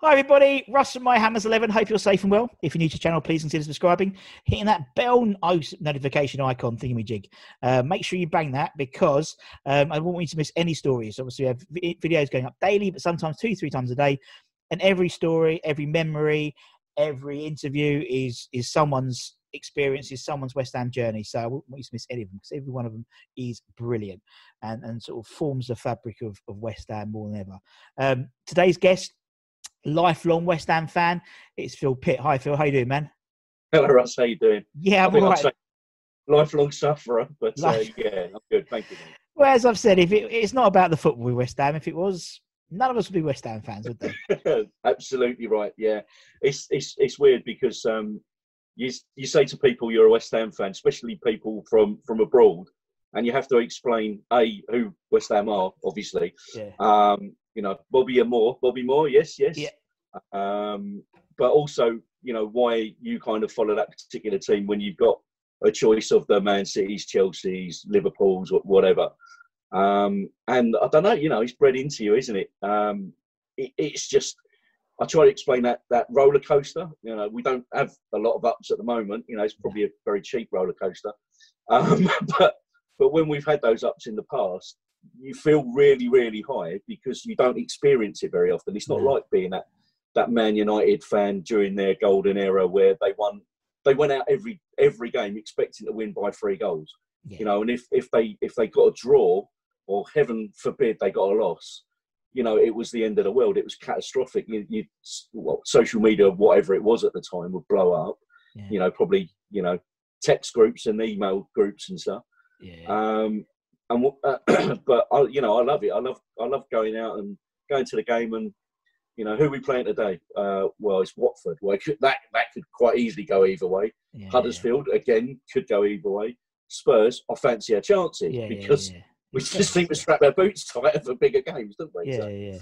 Hi everybody, Russ from My Hammers 11. Hope you're safe and well. If you're new to the channel, please consider subscribing, hitting that bell notification icon thingamajig. Uh, make sure you bang that because um, I don't want you to miss any stories. Obviously, we have videos going up daily, but sometimes two, three times a day. And every story, every memory, every interview is is someone's experience, is someone's West Ham journey. So I wouldn't want you to miss any of them because every one of them is brilliant and, and sort of forms the fabric of, of West Ham more than ever. Um, today's guest lifelong West Ham fan. It's Phil Pitt. Hi, Phil. How you doing, man? Hello, Russ. How you doing? Yeah, I'm think I'd right. lifelong sufferer, but uh, Life- yeah, I'm good. Thank you. Well, as I've said, if it, it's not about the football with West Ham, if it was, none of us would be West Ham fans, would they? Absolutely right. Yeah, it's it's it's weird because um, you you say to people you're a West Ham fan, especially people from from abroad, and you have to explain a who West Ham are, obviously. Yeah. Um, you know, Bobby and Moore, Bobby Moore, yes, yes. Yeah. Um, but also, you know, why you kind of follow that particular team when you've got a choice of the Man City's, Chelsea's, Liverpool's, whatever. Um, and I don't know, you know, it's bred into you, isn't it? Um, it it's just, I try to explain that that roller coaster. You know, we don't have a lot of ups at the moment. You know, it's probably a very cheap roller coaster. Um, but but when we've had those ups in the past, you feel really, really high because you don't experience it very often. It's not Yeah. like being that that Man United fan during their golden era where they won. They went out every every game expecting to win by three goals. Yeah. You know, and if if they if they got a draw, or heaven forbid they got a loss, you know, it was the end of the world. It was catastrophic. You, you well, social media, whatever it was at the time, would blow up. Yeah. You know, probably you know, text groups and email groups and stuff. yeah. Um, and uh, but I, you know, I love it. I love I love going out and going to the game and you know who are we playing today. Uh, well, it's Watford. Well, it could, that that could quite easily go either way. yeah, Huddersfield again could go either way. Spurs, I fancy our chances yeah, yeah, because yeah, we just seem to strap our boots tight for bigger games, don't we? yeah, So- yeah.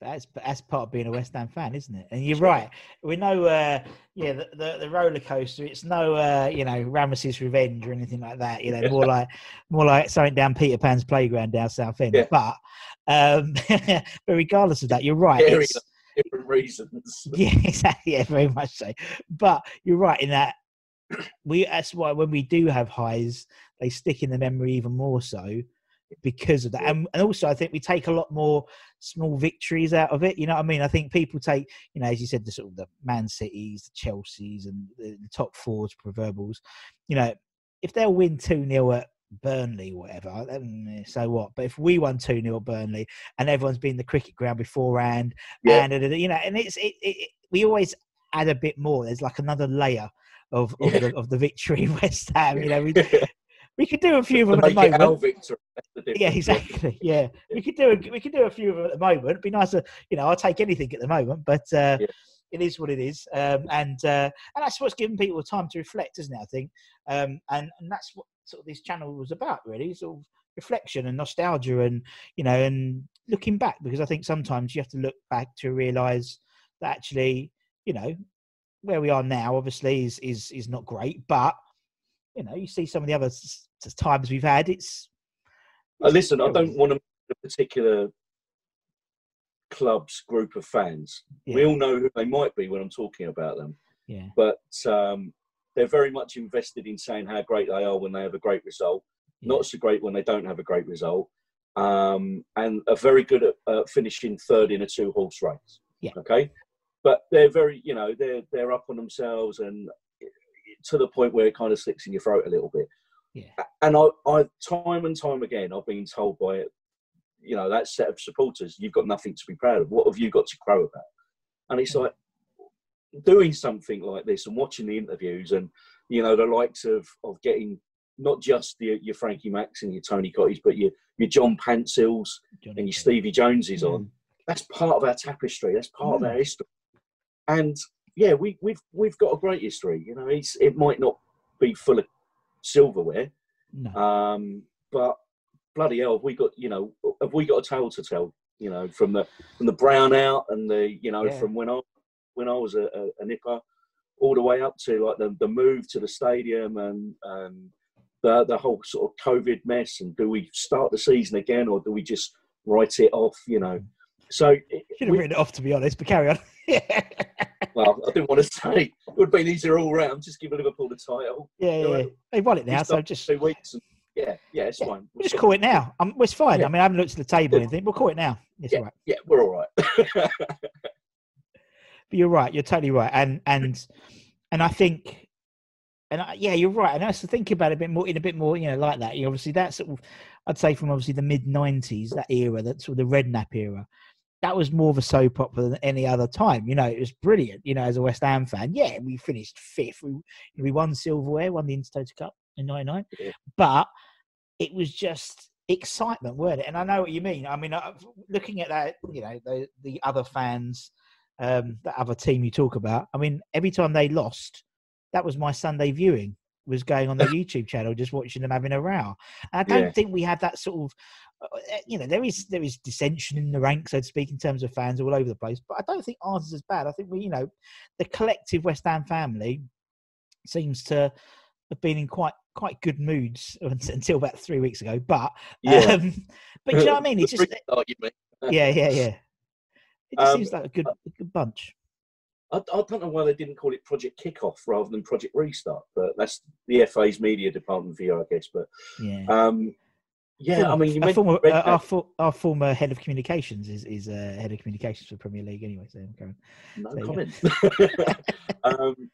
That's that's part of being a West Ham fan, isn't it? And you're right. We know, uh, yeah, the, the the roller coaster. It's no, uh, you know, Rameses Revenge or anything like that. You know, more like more like something down Peter Pan's playground down Southend. Yeah. But um, but regardless of that, you're right. Different reasons. yeah, exactly. Yeah, very much so. But you're right in that we. That's why when we do have highs, they stick in the memory even more so because of that. And, and also, I think we take a lot more small victories out of it. You know what I mean? I think people take, you know, as you said, the sort of the Man Cities, the Chelseas, and the, the top fours, proverbials. You know, if they'll win two 0 at Burnley, whatever, so what? But if we won two 0 at Burnley, and everyone's been in the cricket ground beforehand, Yeah. and you know, and it's it, it, we always add a bit more. There's like another layer of of, Yeah. the, of the victory West Ham. You know, we we could do a few of them at the moment. Yeah, exactly. Yeah, we could do a, we could do a few of them at the moment. It'd be nice to, you know, I'll take anything at the moment, but uh, Yeah. it is what it is, um, and uh, and that's what's giving people time to reflect, isn't it? I think, um, and and that's what sort of this channel was about, really, sort of reflection and nostalgia, and you know, and looking back because I think sometimes you have to look back to realise that actually, you know, where we are now obviously is is is not great, but you know, you see some of the other times we've had. It's Uh, listen, I don't want to a particular club's group of fans. We all know who they might be when I'm talking about them, yeah, but um, they're very much invested in saying how great they are when they have a great result. yeah. Not so great when they don't have a great result, um, and are very good at uh, finishing third in a two-horse race. Yeah. Okay, but they're very, you know, they're they're up on themselves and to the point where it kind of slips in your throat a little bit. Yeah. And I, I time and time again, I've been told by, you know, that set of supporters, you've got nothing to be proud of. What have you got to crow about? And it's Yeah. like doing something like this and watching the interviews and, you know, the likes of of getting not just your, your Frankie Macs and your Tony Cottees, but your your John Johnny and your Stevie Joneses Yeah. on. That's part of our tapestry. That's part of Mm. our history. And yeah, we, we've we've got a great history. You know, it's, it might not be full of silverware, No, um, but bloody hell, have we got you know have we got a tale to tell? You know, from the from the brown out and the you know Yeah. from when I when I was a, a, a nipper, all the way up to like the, the move to the stadium and um, the the whole sort of COVID mess. And do we start the season again or do we just write it off? You know, so should have written it off to be honest, but carry on. well, I didn't want to say it would have been easier all round. Just give Liverpool the title. yeah, yeah, All yeah. They won it now, so just two weeks. And, yeah, yeah, it's Yeah, fine. we'll just call it now. Um, it's fine. Yeah. I mean, I haven't looked at the table or Yeah. anything. We'll call it now. It's all right. Yeah, we're all right. But you're right. You're totally right. And and and I think, and I, yeah, you're right. And I was to think about it a bit more in a bit more, you know, like that. You obviously that's sort of, I'd say from obviously the mid '90s, that era, that sort of the Redknapp era. That was more of a soap opera than any other time. You know, it was brilliant. You know, as a West Ham fan, yeah, we finished fifth. We we won silverware, won the Intertoto Cup in '99, Yeah. but it was just excitement, weren't it? And I know what you mean. I mean, uh, looking at that, you know, the the other fans, um, that other team you talk about. I mean, every time they lost, that was my Sunday viewing. Was going on the YouTube channel, just watching them having a row. And I don't Yeah. think we had that sort of, uh, you know, there is there is dissension in the ranks, so to speak, in terms of fans all over the place. But I don't think ours is as bad. I think we, you know, the collective West Ham family seems to have been in quite quite good moods until about three weeks ago. But Yeah. um, but you know what I mean? It's just yeah, yeah, yeah. It just Um, seems like a good a good bunch. I, I don't know why they didn't call it Project Kickoff rather than Project Restart, but that's the FA's media department for you, I guess. But Yeah. um, yeah, I mean, you uh, former, uh, our, for, our former head of communications is is uh, head of communications for Premier League anyway. So no there comment. um,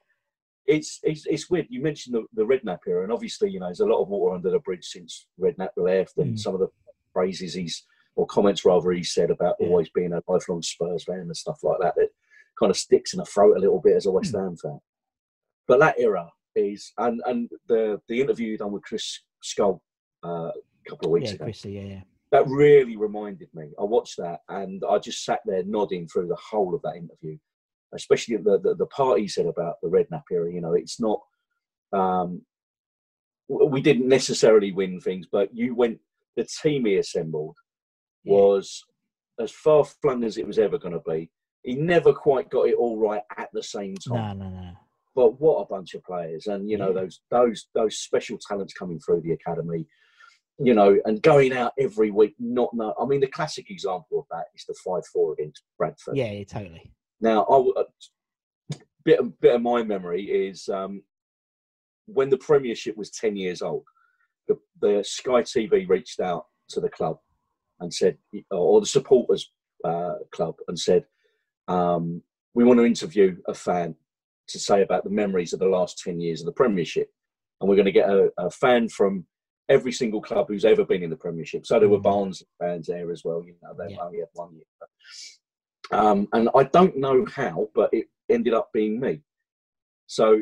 it's, it's it's weird. You mentioned the, the Redknapp era, and obviously, you know, there's a lot of water under the bridge since Redknapp left, and Mm. some of the phrases he's or comments rather he said about Yeah. always being a lifelong Spurs fan and stuff like that. That kind of sticks in the throat a little bit as a West Hmm. Ham fan. But that era is, and and the the interview you done with Chris Skull uh, a couple of weeks Yeah, ago Chrissy, yeah, yeah. that really reminded me. I watched that and I just sat there nodding through the whole of that interview, especially the the, the part he said about the Redknapp era. You know, it's not. Um, we didn't necessarily win things, but you went. The team he assembled Yeah. was as far flung as it was ever going to be. He never quite got it all right at the same time. No, no, no. But what a bunch of players, and you know Yeah. those those those special talents coming through the academy, you know, and going out every week. Not know. I mean, the classic example of that is the five four against Bradford. Yeah, yeah, totally. Now, I, a bit of, bit of my memory is um, when the Premiership was ten years old. The, the Sky TV reached out to the club and said, or the supporters uh, club, and said, um, "We want to interview a fan to say about the memories of the last ten years of the Premiership, and we're going to get a, a fan from." Every single club who's ever been in the Premiership. So there were Mhm. Barnsley fans there as well. You know, they Yeah. only had one year. Um, and I don't know how, but it ended up being me. So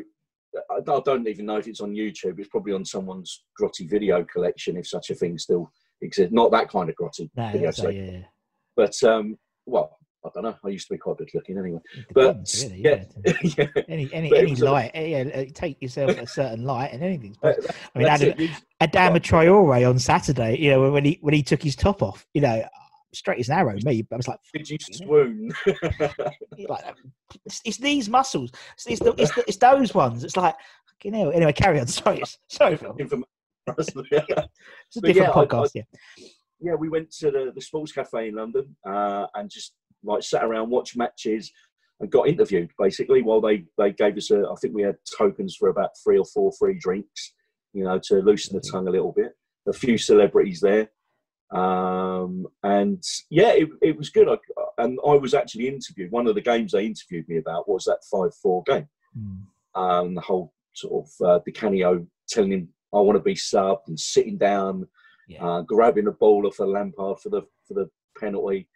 I, I don't even know if it's on YouTube. It's probably on someone's grotty video collection, if such a thing still exists. Not that kind of grotty No, video, yeah, yeah. but um, well, I don't know. I used to be quite good looking anyway. But really, yeah, yeah. Any any But any was a- light, eh, yeah, uh, take yourself a certain light, and anything's possible. I mean, Adam, it. You- Traore on Saturday, you know, when he when he took his top off, you know, straight as an arrow. Me, But I was like, Did you swoon? like it's, it's these muscles. It's, it's, the, it's, the, it's those ones. It's like, you know. Anyway, carry on. Sorry, sorry, Phil. It's a different yeah, I- I- podcast. yeah. yeah, we went to the, the sports cafe in London uh, and just like sat around, watched matches, and got interviewed basically while they they gave us a. I think we had tokens for about three or four free drinks, you know, to loosen the tongue a little bit. A few celebrities there, um, and yeah, it, it was good. I, and I was actually interviewed. One of the games they interviewed me about was that five four game. Mm. Um, the whole sort of uh, Canio telling him I want to be subbed and sitting down Yeah. uh, grabbing the ball off of Lampard for the for the penalty,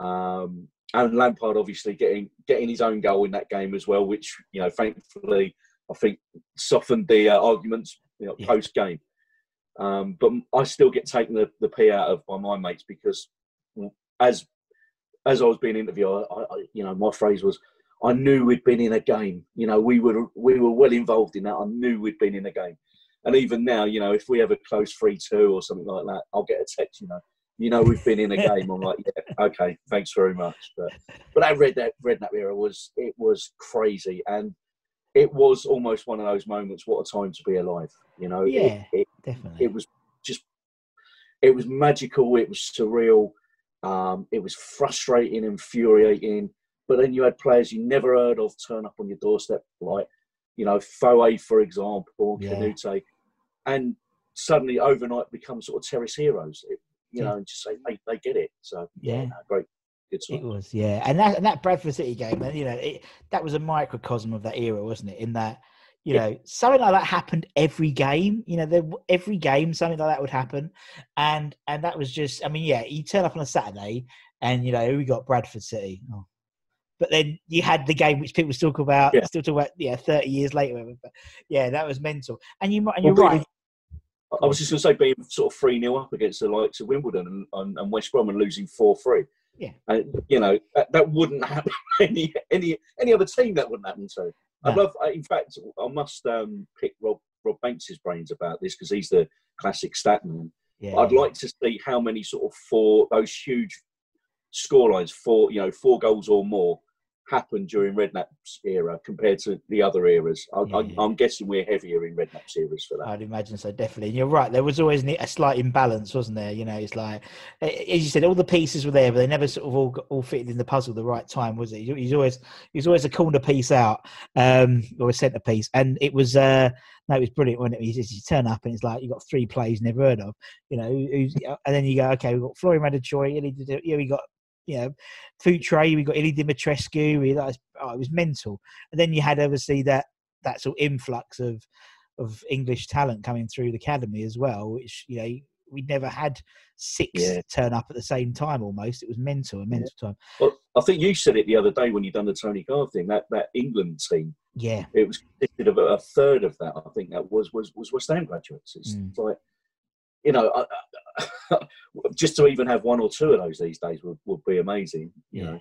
um, and Lampard obviously getting getting his own goal in that game as well, which you know thankfully I think softened the uh, arguments you know, Yeah. post game. Um, but I still get taken the, the pee out of by my mates because as as I was being interviewed, I, I, you know my phrase was. I knew we'd been in a game. You know, we were we were well involved in that. I knew we'd been in a game. And even now, you know, if we have a close three two or something like that, I'll get a text. You know, you know, we've been in a game. I'm like, yeah, okay, thanks very much. But but that red that Redknapp era was it was crazy, and it was almost one of those moments. What a time to be alive. You know, Yeah. it, Definitely. it was just it was magical it was surreal um, it was frustrating infuriating but then you had players you never heard of turn up on your doorstep like you know Foe, for example Yeah. Kanouté and suddenly overnight become sort of terrace heroes it, you know and just say they, they get it so yeah, Yeah. no, great good It was, yeah, and that and that Bradford City game, and you know, it, that was a microcosm of that era, wasn't it? In that, you Yeah. know, something like that happened every game. You know, there, every game something like that would happen, and and that was just, I mean, yeah, you turn up on a Saturday, and you know, we got Bradford City. Oh. But then you had the game which people still talk about, Yeah. still talk about, yeah, thirty years later. But yeah, that was mental. And you, and you're Well, right. I was just going to say, being sort of 3 0 up against the likes of Wimbledon and, and, and West Brom and losing 4 3. Yeah. And, you know, that, that wouldn't happen any any any other team that wouldn't happen to. I'd love, in fact, I must um, pick Rob, Rob Banks's brains about this because he's the classic stat man. Yeah, I'd like to see how many sort of four, those huge scorelines, four, you know, four goals or more happened during Redknapp's era compared to the other eras. I, I, yeah. I'm guessing we're heavier in Redknapp's eras for that. I'd imagine so, definitely. And you're right. There was always a slight imbalance, wasn't there? You know, it's like, as you said, all the pieces were there, but they never sort of all got, all fitted in the puzzle the right time, was it? He's always he's always a corner piece out, um, or a centre piece, and it was uh, no, it was brilliant when it you, just- you turn up and it's like you've got three plays never heard of, you know, who's, and then you go, okay, we've got Florian Did- yeah, we got. You know, Futre, we got Ilie Dumitrescu. We, that was, oh, it was mental. And then you had obviously that that sort of influx of of English talent coming through the academy as well, which you know we'd never had six Yeah. turn up at the same time. Almost, it was mental, a mental time. Well, I think you said it the other day when you done the Tony Carr thing. That that England team, Yeah, it was consisted of a, a third of that. I think that was was was West Ham graduates. It's Mm. like, you know, just to even have one or two of those these days would, would be amazing. You yeah. know,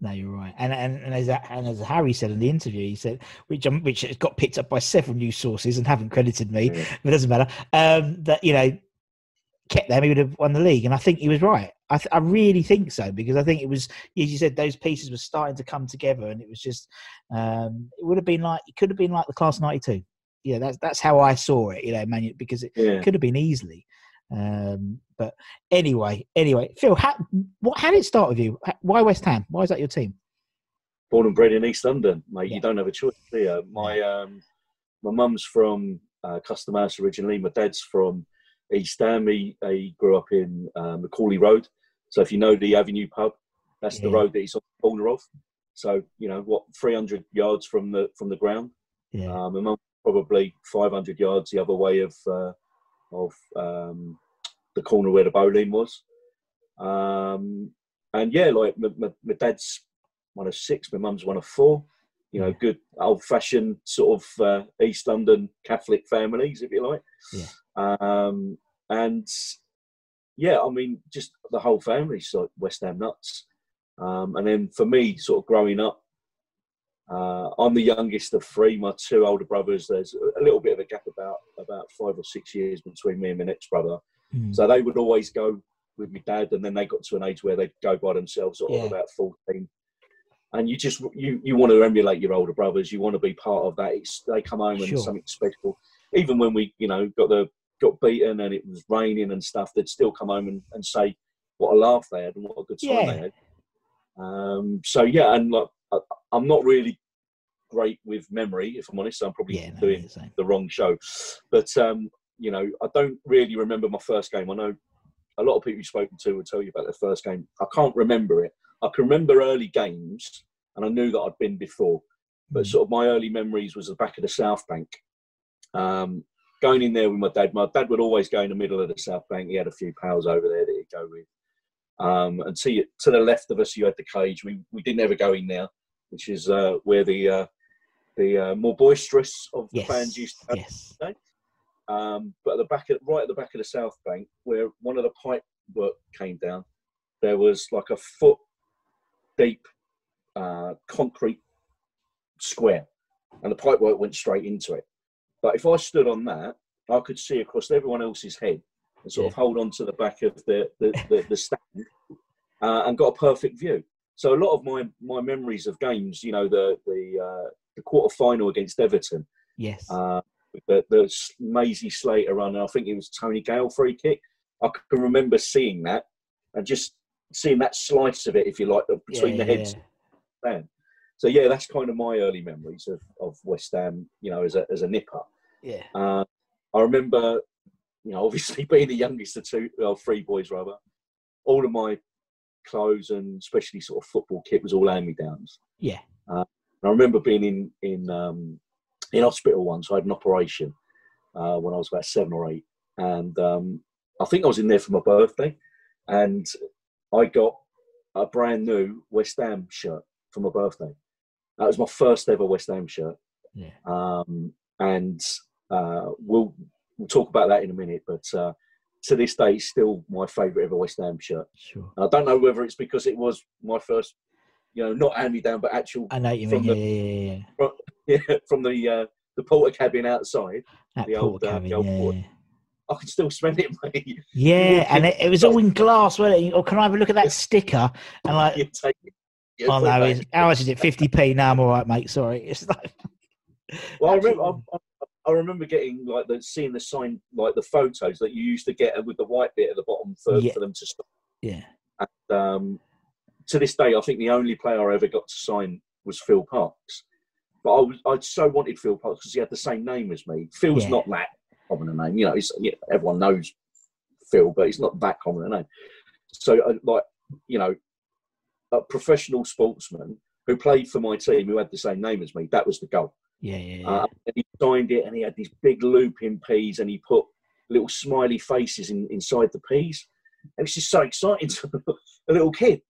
No, you're right. And and and as and as Harry said in the interview, he said, which um, which got picked up by several news sources and haven't credited me, Yeah. but it doesn't matter. Um, that you know, kept them, he would have won the league, and I think he was right. I th- I really think so because I think it was, as you said, those pieces were starting to come together, and it was just, um, it would have been like it could have been like the class '92. Yeah, that's that's how I saw it. You know, man, because it yeah. could have been easily. Um, but anyway, anyway, Phil, how, what, how did it start with you? Why West Ham? Why is that your team? Born and bred in East London, mate. Yeah. You don't have a choice. You? My um, my mum's from uh, Custom House originally. My dad's from East Ham. He, he grew up in uh, Macaulay Road. So if you know the Avenue pub, that's the road that he's on the corner of. So you know what, 300 yards from the from the ground. Yeah, Um, my mum probably 500 yards the other way of uh, of um, the corner where the bowling was. Um, and yeah, like my, my, my dad's one of six, my mum's one of four. You know, good old fashioned sort of uh, East London Catholic families, if you like. Yeah. Um, and yeah, I mean, just the whole family's like West Ham nuts. Um, and then for me, sort of growing up, uh, I'm the youngest of three. My two older brothers. There's a little bit of a gap about about five or six years between me and my next brother. Mm. So they would always go with my dad, and then they got to an age where they'd go by themselves, sort of Yeah. about fourteen. And you just you you want to emulate your older brothers. You want to be part of that. It's, they come home and Sure. it's something special. Even when we you know got the got beaten and it was raining and stuff, they'd still come home and, and say what a laugh they had and what a good time Yeah. they had. Um, so yeah, and like I'm not really great with memory, if I'm honest. I'm probably Yeah, no, doing the the wrong show. But um, you know, I don't really remember my first game. I know a lot of people you've spoken to will tell you about their first game. I can't remember it. I can remember early games, and I knew that I'd been before. But Mm. sort of my early memories was the back of the South Bank. Um, going in there with my dad. My dad would always go in the middle of the South Bank. He had a few pals over there that he'd go with. Um, and to, to the left of us, you had the cage. We, we didn't ever go in there, which is uh, where the uh, the uh, more boisterous of the Yes. fans used to Yes. um, but at the back, of, right at the back of the South Bank, where one of the pipe work came down, there was like a foot deep uh, concrete square, and the pipe work went straight into it. But if I stood on that, I could see across everyone else's head and sort of hold on to the back of the the, the, the stand uh, and got a perfect view. So a lot of my my memories of games, you know, the the uh, the quarter final against Everton, Yes. uh, the, the Maisie Slater run, and I think it was Tony Gale free kick. I can remember seeing that and just seeing that slice of it, if you like, between Yeah, the heads. yeah. So yeah, that's kind of my early memories of, of West Ham, you know, as a as a nipper. Yeah. Uh, I remember, you know, obviously being the youngest of two, well, three boys rather. All of my clothes and especially sort of football kit was all hand me downs. Yeah. And I remember being in in um, in hospital once. I had an operation uh, when I was about seven or eight, and um, I think I was in there for my birthday, and I got a brand new West Ham shirt for my birthday. That was my first ever West Ham shirt, Yeah. um, and uh, we'll we'll talk about that in a minute. But uh, to this day, still my favourite ever West Ham shirt. Sure. I don't know whether it's because it was my first, you know, not hand me down, but actual I know you mean. from Yeah, the- yeah, yeah, yeah. yeah, from the uh, the porter cabin outside. That the old, uh, the old yeah. porter- I can still smell it, mate. Yeah, and it, it was all in glass, wasn't it? Or can I have a look at that sticker? And like, You take it. you oh no, how much is it? Fifty p. now. I'm all right, mate. Sorry. It's like, Well, I remember, I, I, I remember getting like the seeing the sign, like the photos that you used to get with the white bit at the bottom for, Yeah. for them to stop. yeah, Um, to this day, I think the only player I ever got to sign was Phil Parkes. But I was I so wanted Phil Parkes because he had the same name as me. Phil's Yeah. not that common a name, you know. It's, yeah, everyone knows Phil, but it's not that common a name. So, uh, like, you know, a professional sportsman who played for my team who had the same name as me. That was the goal. Yeah, yeah, yeah. Uh, and he signed it, and he had these big looping peas, and he put little smiley faces in, inside the peas. It was just so exciting to a little kid.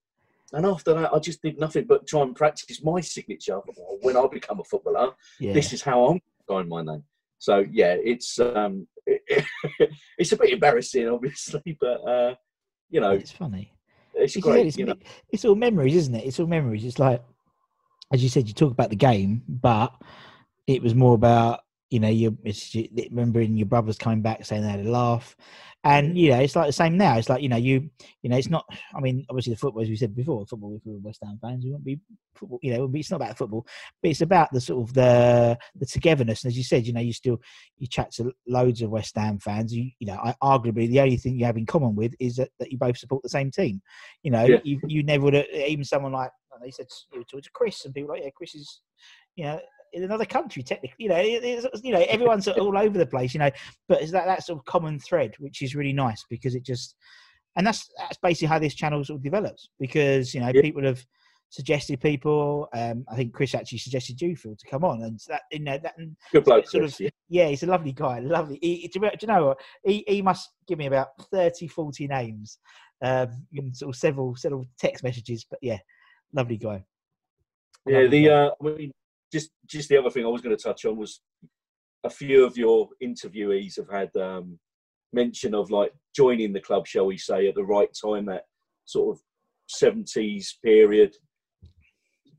And after that, I just did nothing but try and practice my signature. I thought, "Well, When I become a footballer, yeah. this is how I'm going my name. So yeah, it's um, it's a bit embarrassing, obviously, but uh, you know, it's funny. it's said, great. it's, You know, it's all memories, isn't it? It's all memories. It's like, as you said, you talk about the game, but it was more about you know you remembering your brothers coming back saying they had a laugh, and you know it's like the same now. It's like you know you you know it's not. I mean, obviously the football, as we said before, football. If we were West Ham fans, we wouldn't be football. You know, it it's not about football, but it's about the sort of the the togetherness. And as you said, you know, you still you chat to loads of West Ham fans. You you know, I, arguably the only thing you have in common with is that, that you both support the same team. You know, Yeah. you you never would have even someone like I don't know, he said you were talking to Chris and people like yeah, Chris is you know in another country technically. You know, it's, you know everyone's all over the place. You know, but it's that that sort of common thread which is really nice because it just and that's that's basically how this channel sort of develops because you know Yeah. people have suggested people. Um, I think Chris actually suggested Phil to come on and that you know that good bloke, sort Chris, of- yeah. yeah, he's a lovely guy. Lovely. He, do, you, know what? He, he must give me about 30, 40 names um, in sort of several several text messages. But yeah, lovely guy. Yeah, the uh, I mean, just just the other thing I was going to touch on was a few of your interviewees have had um, mention of like joining the club, shall we say, at the right time, that sort of seventies period.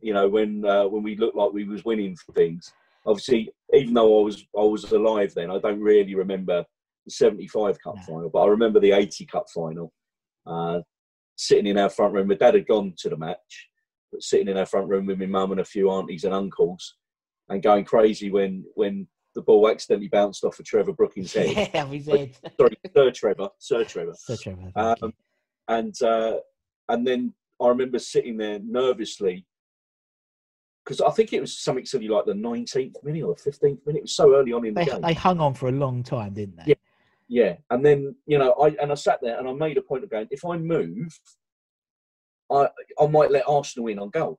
You know, when uh, when we looked like we was winning things. Obviously, even though I was I was alive then, I don't really remember the seventy five cup No. final, but I remember the eighty cup final. uh, sitting in our front room. My dad had gone to the match, sitting in our front room with my mum and a few aunties and uncles, and going crazy when when the ball accidentally bounced off of Trevor Brooking's head. Yeah, we did. Sorry, Sir Trevor, Sir Trevor. So Trevor. Um, and uh, and then I remember sitting there nervously because I think it was something silly like the 19th minute or the 15th minute. It was so early on in the they, game. they hung on for a long time, didn't they? Yeah. Yeah, and then you know, I and I sat there and I made a point of going, if I move, I I might let Arsenal in on goal.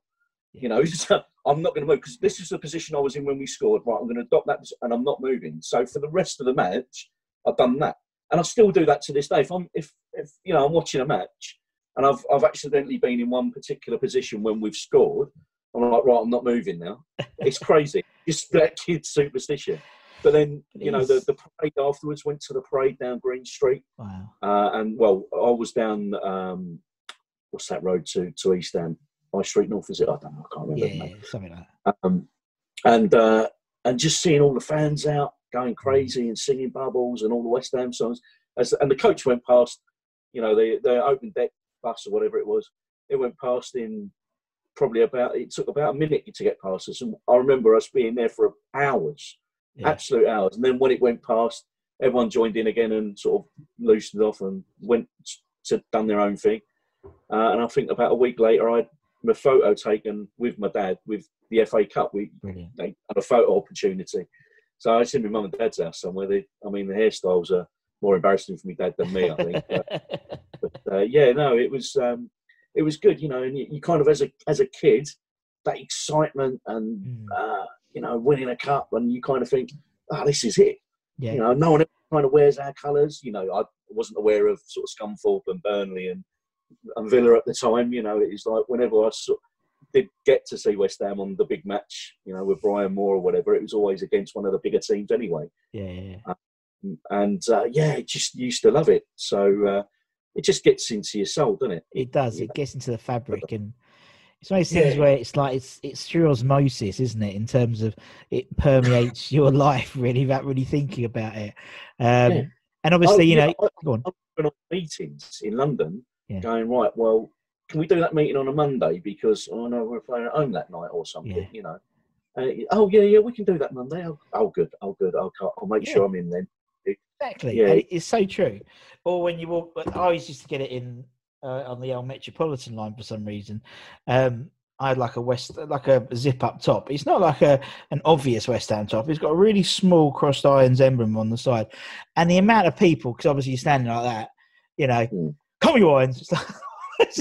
You know, so I'm not going to move because this is the position I was in when we scored. Right, I'm going to adopt that, and I'm not moving. So for the rest of the match, I've done that, and I still do that to this day. If I'm if if you know I'm watching a match and I've I've accidentally been in one particular position when we've scored, I'm like, right, I'm not moving now. It's crazy. Just that kid's superstition. But then, you know, the, the parade afterwards went to the parade down Green Street. Wow. Uh, and well, I was down, um, what's that road to, to East End? High Street North, is it? I don't know. I can't remember. Yeah, something like that. Um, and, uh, and just seeing all the fans out going crazy and singing bubbles and all the West Ham songs. As, and the coach went past, you know, the, the open deck bus or whatever it was. It went past in probably about, it took about a minute to get past us. And I remember us being there for hours Yeah. absolute hours. And then when it went past, everyone joined in again and sort of loosened off and went to done their own thing. Uh, and I think about a week later, I had my photo taken with my dad with the FA Cup. We Brilliant. they had a photo opportunity. So I was in my mum and dad's house somewhere. They, I mean, the hairstyles are more embarrassing for my dad than me, I think. but, but uh, yeah, no, it was um, it was good, you know. And you, you kind of as a as a kid, that excitement and Mm. uh, you know winning a cup, and you kind of think, oh, this is it. yeah. You know, no one kind of wears our colours. You know, I wasn't aware of sort of Scunthorpe and Burnley and and Villa at the time. You know, it's like whenever I sort did get to see West Ham on the big match, you know, with Brian Moore or whatever, it was always against one of the bigger teams anyway. yeah, yeah, yeah. And uh, yeah, it just used to love it. So uh, it just gets into your soul, doesn't it? It does. It gets into the fabric, and it's one of those things Yeah. where it's like it's it's through osmosis, isn't it? In terms of it permeates your life, really, without really thinking about it. Um, Yeah. And obviously, Oh, you know, I- go on. I've been on meetings in London Yeah. going, right, well, can we do that meeting on a Monday? Because, oh no, we're playing at home that night or something, Yeah. you know. Uh, oh, yeah, yeah, we can do that Monday. Oh, oh good, oh, good. I'll, I'll make Yeah. sure I'm in then. Exactly. Yeah. And it's so true. Or when you walk, but I always used to get it in uh, on the old Metropolitan line for some reason. Um, I had like a West, like a zip up top. It's not like a an obvious West Ham top. It's got a really small crossed irons emblem on the side, and the amount of people, because obviously you're standing like that, you know, Mm. Come. It's like-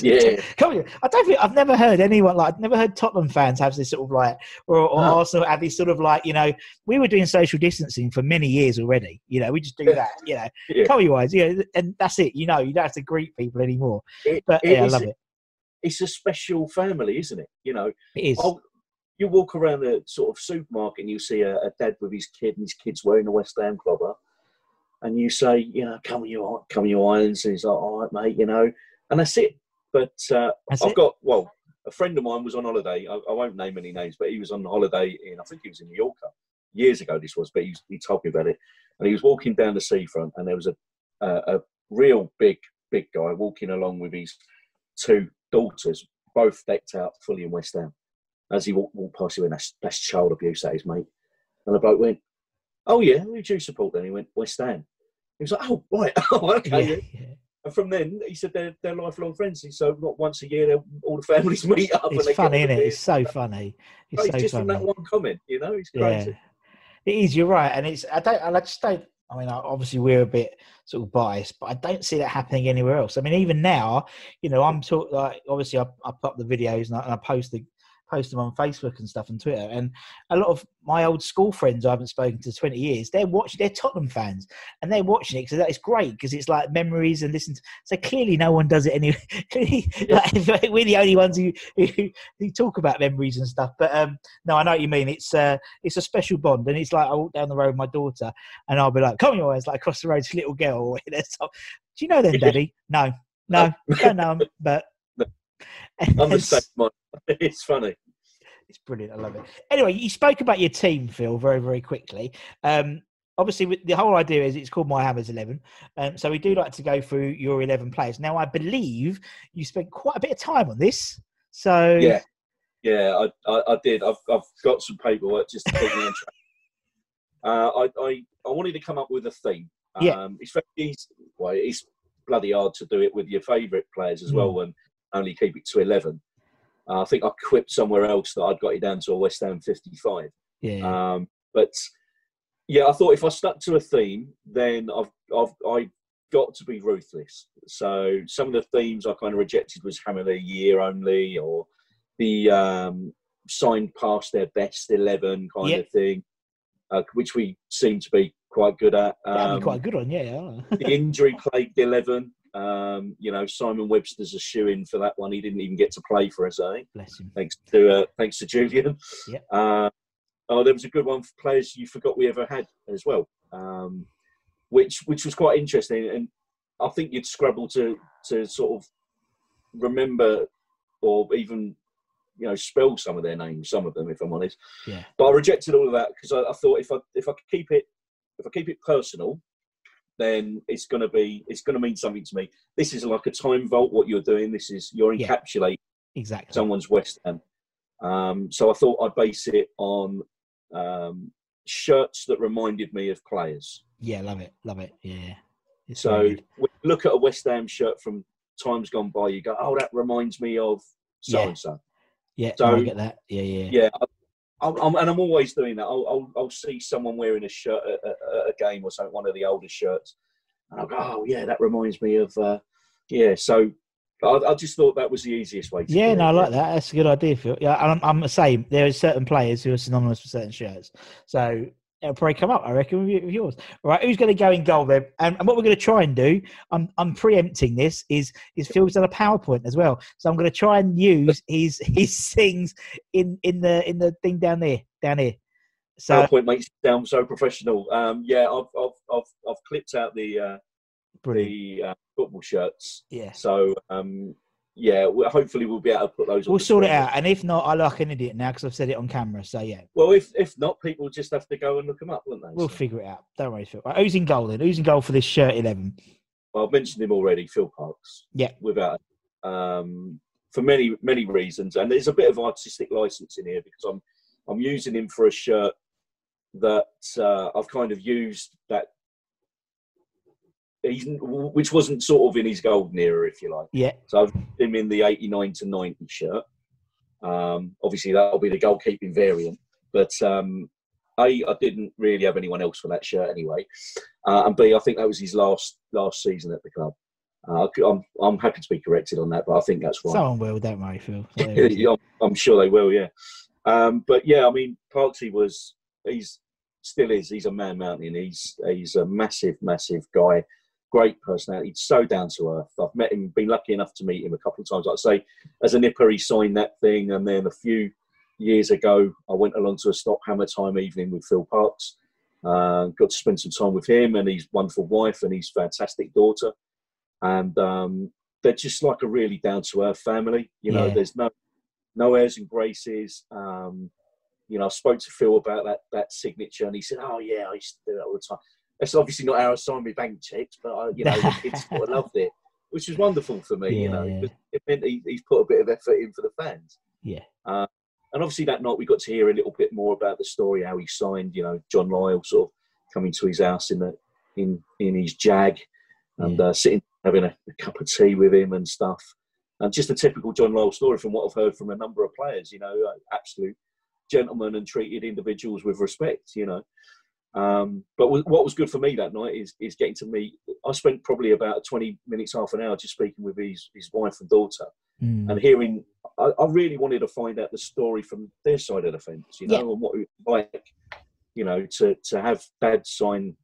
Yeah. come. I don't think I've never heard anyone like I've never heard Tottenham fans have this sort of like or, or No. Arsenal have this sort of like you know we were doing social distancing for many years already. You know we just do that. You know Yeah. come your eyes. You know, and that's it. You know you don't have to greet people anymore. It- But it yeah, I love it. It's a special family, isn't it? You know, It is. oh, you walk around the sort of supermarket and you see a, a dad with his kid and his kid's wearing a West Ham clobber, and you say, you know, come on your come on your irons. And he's like, all right, mate, you know, and that's it. But uh, That's I've it. got well, a friend of mine was on holiday. I, I won't name any names, but he was on holiday in I think he was in New Mallorca years ago. This was, but he, he told me about it. And he was walking down the seafront, and there was a a, a real big big guy walking along with his two daughters, both decked out fully in West Ham. As he walked, walked past, he went, "That's that's child abuse, that is, mate." And the bloke went, "Oh yeah, who do you support?" Then he went, "West Ham." He was like, "Oh right, oh okay." yeah, yeah. And from then, he said they're, they're lifelong friends. So not once a year, all the families meet up. and It's funny, isn't it? It's so funny. It's so just from that one comment, you know, it's Yeah, crazy. it is. You're right, and it's. I don't. I just don't. I mean, obviously we're a bit sort of biased, but I don't see that happening anywhere else. I mean, even now, you know, I'm talk like obviously I, I put up the videos and I, and I post the post them on Facebook and stuff and Twitter, and a lot of my old school friends I haven't spoken to 20 years, they're watching. They're Tottenham fans, and they're watching it because that is great because it's like memories and listen. To, so clearly, no one does it anyway. Like, we're the only ones who, who who talk about memories and stuff. But um, no, I know what you mean. It's uh, it's a special bond, and it's like I walk down the road with my daughter, and I'll be like, "Come on, your eyes!" Like across the road, to little girl. you know, so- Do you know them, Daddy? No, no, don't know 'em, but I'm the same. It's funny. it's brilliant. I love it. Anyway, you spoke about your team, Phil, very very quickly. Um, obviously the whole idea is it's called My Hammers Eleven, um, so we do like to go through your eleven players. Now I believe you spent quite a bit of time on this, so Yeah, yeah, I, I, I did. I've, I've got some paperwork just to keep me on track. Uh, I, I, I wanted to come up with a theme. Um, Yeah. It's very easy. Well, it's bloody hard to do it with your favourite players as Mm. well and only keep it to 11. Uh, I think I quipped somewhere else that I'd got it down to a West Ham 55. yeah, Um, but yeah, I thought if I stuck to a theme, then I've, I've I got to be ruthless. So some of the themes I kind of rejected was Hammer the Year only, or the um, signed past their best eleven kind Yeah. of thing, uh, which we seem to be quite good at. that'd Um, be quite a good one. Yeah, yeah. the injury plagued eleven. Um, you know, Simon Webster's a shoe in for that one. He didn't even get to play for us, eh? bless him. thanks to uh, thanks to Julian. Yeah. Uh, oh, there was a good one for players you forgot we ever had as well, um, which which was quite interesting, and I think you'd scrabble to to sort of remember or even you know spell some of their names, some of them, if I'm honest. Yeah. But I rejected all of that because I, I thought if I if I could keep it if I keep it personal, then it's going to be it's going to mean something to me. This is like a time vault. What you're doing, this is you're Yeah. encapsulating Exactly. someone's West Ham. Um, so I thought I'd base it on um, shirts that reminded me of players. Yeah, love it, love it. Yeah. It's So very good. when you look at a West Ham shirt from times gone by, you go, "Oh, that reminds me of so and so." yeah, so- I get that. Yeah, yeah, Yeah, I- I'm, I'm, and I'm always doing that. I'll, I'll, I'll see someone wearing a shirt at, a game or something, one of the older shirts, and I'll go, "Oh, yeah, that reminds me of." Uh, yeah, so I, I just thought that was the easiest way. To Yeah, no, it. I like that. That's a good idea, Phil. Yeah, I'm, I'm the same. There are certain players who are synonymous with certain shirts, so it'll probably come up. I reckon with, yours. All right, who's going to go in goal then? And, and what we're going to try and do, I'm, I'm preempting this. Is is Phil's done a PowerPoint as well? So I'm going to try and use his his things in in the in the thing down there, down here. So PowerPoint makes it sound so professional. Um, yeah, I've, I've, I've, I've clipped out the uh, brilliant. the uh, football shirts. Yeah. So um, yeah, hopefully we'll be able to put those. We'll sort it out, and if not, I look like an idiot now because I've said it on camera. So yeah, Well, if if not, people just have to go and look them up, won't they? we'll So- figure it out. Don't worry, Phil. Right, who's in goal then? Who's in goal for this shirt eleven? well, I've mentioned him already, Phil Parkes. Yeah. Without um, for many many reasons, and there's a bit of artistic license in here because I'm I'm using him for a shirt that uh, I've kind of used that. He's, which wasn't sort of in his golden era, if you like. Yeah, So I've him in the 89 to 90 shirt. Um, obviously, that'll be the goalkeeping variant. But um, A, I didn't really have anyone else for that shirt anyway. Uh, and B, I think that was his last last season at the club. Uh, I'm, I'm happy to be corrected on that, but I think that's right. someone will. Don't worry, Phil. Yeah, I'm, I'm sure they will, yeah. Um, but yeah, I mean, Parksy was, he's still is, he's a man mountain. He's, he's a massive, massive guy. Great personality, so down to earth. I've met him, been lucky enough to meet him a couple of times. I'd say, as a nipper, he signed that thing. And then a few years ago, I went along to a Stop Hammer Time evening with Phil Parkes. Uh, got to spend some time with him and his wonderful wife and his fantastic daughter. And um, they're just like a really down to earth family. You know, Yeah. there's no no airs and graces. Um, you know, I spoke to Phil about that that signature, and he said, "Oh yeah, I used to do that all the time." That's obviously not how I signed my bank checks, but I, you know, the kids sort of loved it, which was wonderful for me. you know, Yeah. it meant he, he's put a bit of effort in for the fans. Yeah. Uh, and obviously that night we got to hear a little bit more about the story, how he signed. You know, John Lyall sort of coming to his house in the in in his Jag, and uh, sitting having a, a cup of tea with him and stuff. And just a typical John Lyall story from what I've heard from a number of players. You know, uh, absolute gentlemen and treated individuals with respect. You know. Um, but w- what was good for me that night is is getting to meet. I spent probably about twenty minutes, half an hour, just speaking with his his wife and daughter, Mm. and hearing. I, I really wanted to find out the story from their side of the fence, you know, Yeah. and what it was like, you know, to to have Dad sign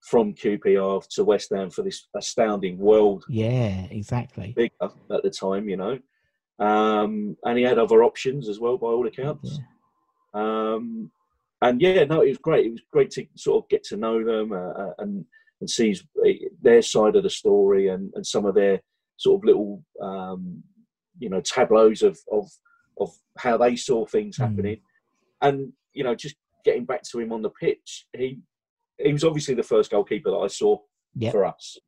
from QPR to West Ham for this astounding world Yeah, exactly. figure at the time, you know, um, and he had other options as well, by all accounts. Um, and yeah, no, it was great. It was great to sort of get to know them uh, uh, and and see their side of the story and, and some of their sort of little um, you know tableaus of of of how they saw things Mm. happening, and you know just getting back to him on the pitch, he he was obviously the first goalkeeper that I saw Yep. for us.